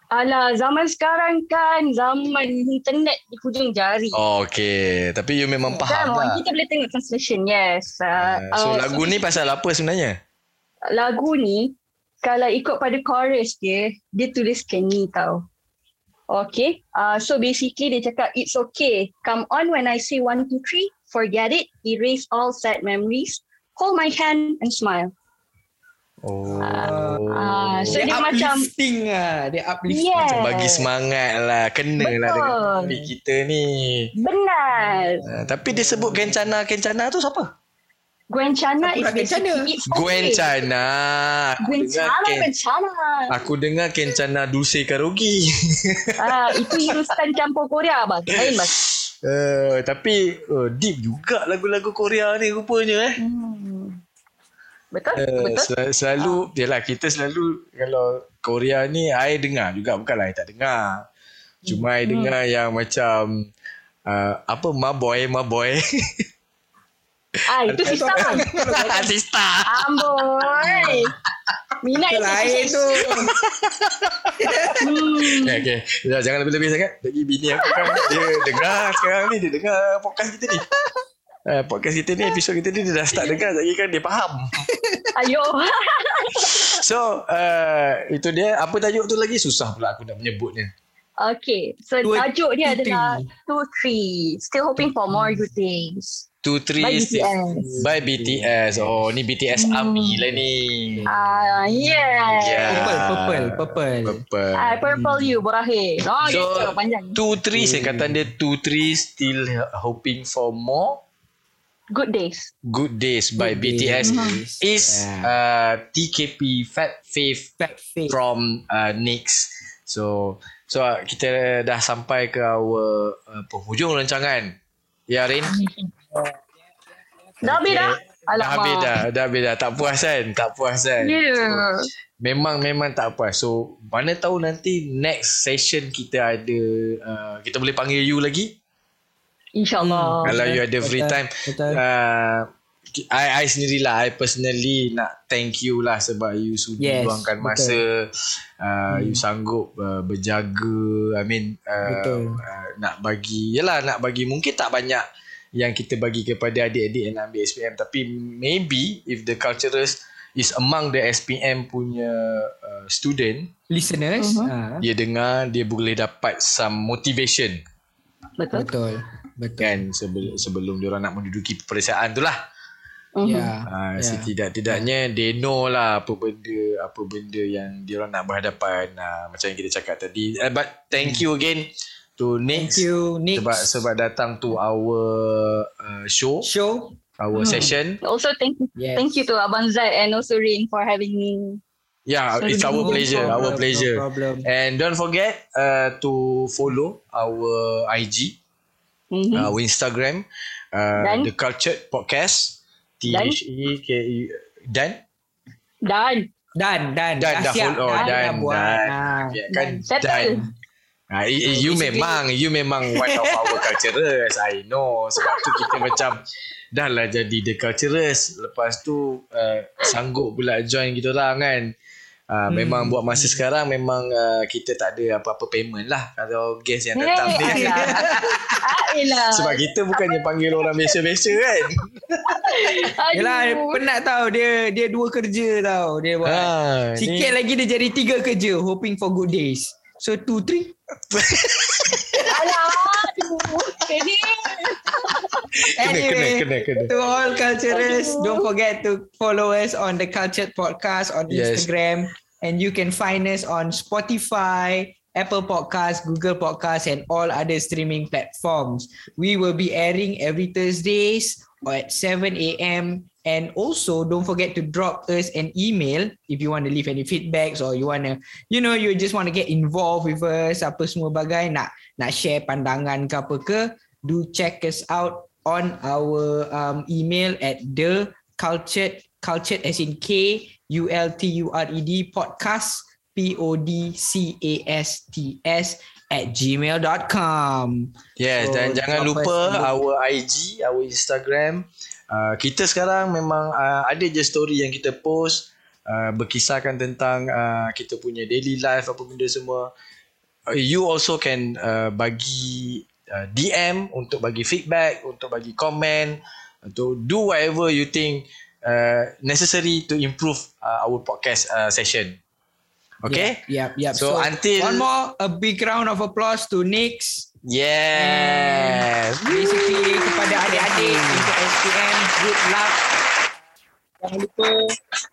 Alah, zaman sekarang kan zaman internet di hujung jari. oh okey tapi you memang Kan, faham lah Kita boleh tengok translation, yes. Uh, Ah, so uh, lagu ni pasal apa sebenarnya lagu ni kalau ikut pada chorus dia dia tuliskan ni tau Okay, uh, so basically dia cakap it's okay. Come on when I say one, two, three. Forget it. Erase all sad memories. Hold my hand and smile. Oh. Ah, so dia, macam uplifting lah. Dia uplifting. Yes. Macam bagi semangat lah. Kena lah dengan topik kita ni. benar. Uh, tapi dia sebut Kencana. Kencana tu siapa? Gwen Chana is basically Gwen. Chana. Aku Gwen dengar Chana, Ken, Gwen Chana. Aku dengar Kencana Dulce Karogi. Ah, itu Hindustan campur Korea bang. Lain bang. Uh, <laughs> tapi uh, deep juga lagu-lagu Korea ni rupanya eh. Hmm. Betul? Uh, Betul? sel- selalu yalah kita selalu kalau Korea ni I dengar juga bukanlah I tak dengar. Cuma I dengar yang macam uh, apa Maboy Maboy. <laughs> Ah, itu sistem bang. Sista. Amboi. Minat Itu lain tu. Hmm. Okay, okay. Ya, jangan lebih-lebih sangat. Lagi bini aku kan dia dengar sekarang ni dia dengar podcast kita ni. Uh, podcast kita ni episod kita ni dia dah start dengar lagi kan dia faham. Ayo. So uh, itu dia apa tajuk tu lagi susah pula aku nak menyebutnya. Okay. So tajuk dia adalah two three. Still hoping for more good things. Two three By BTS. By BTS. Oh ni BTS Army lah ni. Ah, yeah. Yeah. Purple, purple, purple. Purple. Ah, purple you berakhir. Oh, So, gitu panjang. Two three singkatan dia two three still hoping for more Good days. good days by Good BTS days. is Yeah. uh, TKP Fat Faith Fat face. from uh, NYX. So so uh, kita dah sampai ke our uh, penghujung rancangan. Ya Rin? Dah habis dah? Dah habis dah, dah habis dah. Tak puas kan? Tak puas kan? Yeah. Memang memang tak puas. So mana tahu nanti next session kita ada uh, kita boleh panggil you lagi. InsyaAllah. Kalau you ada free time. betul. Uh, I, I sendirilah I personally nak thank you lah sebab you sudi Yes, luangkan betul. masa uh, you sanggup uh, berjaga I mean uh, Betul. uh, nak bagi yalah nak bagi mungkin tak banyak yang kita bagi kepada adik-adik yang ambil SPM tapi maybe if the culturers is among the SPM punya uh, student Listeners. Ah, dia dengar dia boleh dapat some motivation Betul. Betul. Betul. kan sebelum sebelum dia orang nak menduduki peperiksaan tu lah Mhm. Ya. Ah, Ya. setidak-tidaknya they know lah apa benda apa benda yang dia orang nak berhadapan ah, macam yang kita cakap tadi uh, but thank you again to Thank Nix you, Nick. sebab sebab datang to our uh, show Show. our session Also thank you, Yes. thank you to Abang Zaid and also Rin for having me. yeah So it's our pleasure No our problem, pleasure No problem. and don't forget uh, to follow our IG Mm-hmm. our Instagram uh, Dan? the cultured podcast T Dan? H E K E dan Dan Dan, dan. Dan dah siap. follow. Dan, Dan, dah buat. dan. Ah. ya, kan Settle. dan Ah, you, you basically- memang you memang one of our culturers I know sebab tu kita macam dah lah jadi the culturers lepas tu uh, sanggup pula join kita orang kan uh, Hmm. memang buat masa sekarang memang uh, kita tak ada apa-apa payment lah kalau guest yang datang ni alah. Ah, elah. sebab kita bukannya panggil orang biasa-biasa kan. Yelah, penat tau. Dia dia dua kerja tau. Dia buat. ha, Sikit lagi dia jadi tiga kerja. Hoping for good days. So, two, three. Alah, aduh. Jadi, kena, kena, Anyway, kena, kena. to all culturers, Aduh. don't forget to follow us on the Cultured Podcast on Yes. Instagram. And you can find us on Spotify, Apple Podcasts, Google Podcasts, and all other streaming platforms. We will be airing every Thursdays at 7 a.m. And also, don't forget to drop us an email if you want to leave any feedbacks or you want to, you know, you just want to get involved with us, apa semua bagai, nak nak share pandangan ke apa ke, do check us out on our um, email at the cultured cultured as in K U L T U R E D podcast P O D C A S T S at gmail.com. Yes, So, dan jangan lupa our IG, our Instagram. Uh, kita sekarang memang uh, ada je story yang kita post uh, berkisahkan tentang uh, kita punya daily life apa benda semua. Uh, you also can uh, bagi uh, DM untuk bagi feedback, untuk bagi komen, untuk do whatever you think uh, necessary to improve uh, our podcast uh, session. Okay? Yep, yep. So, until- one more a big round of applause to Nix. Yes. Basically kepada adik-adik untuk SPM good luck. Jangan lupa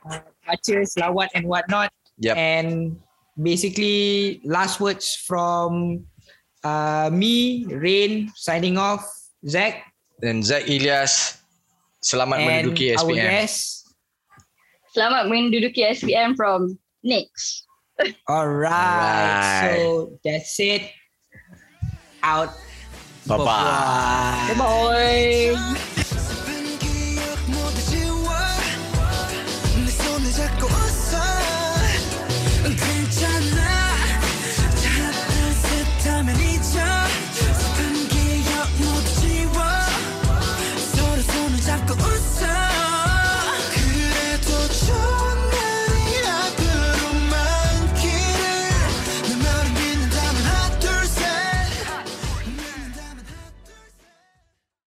uh, baca selawat and whatnot. Yep. And basically last words from uh, me, Rain, signing off, Zach, Dan Zack Ilyas selamat and menduduki our SPM. guest. Selamat menduduki SPM from next. Alright. Alright. So that's it. Out. Bye-bye. Bye-bye. Bye.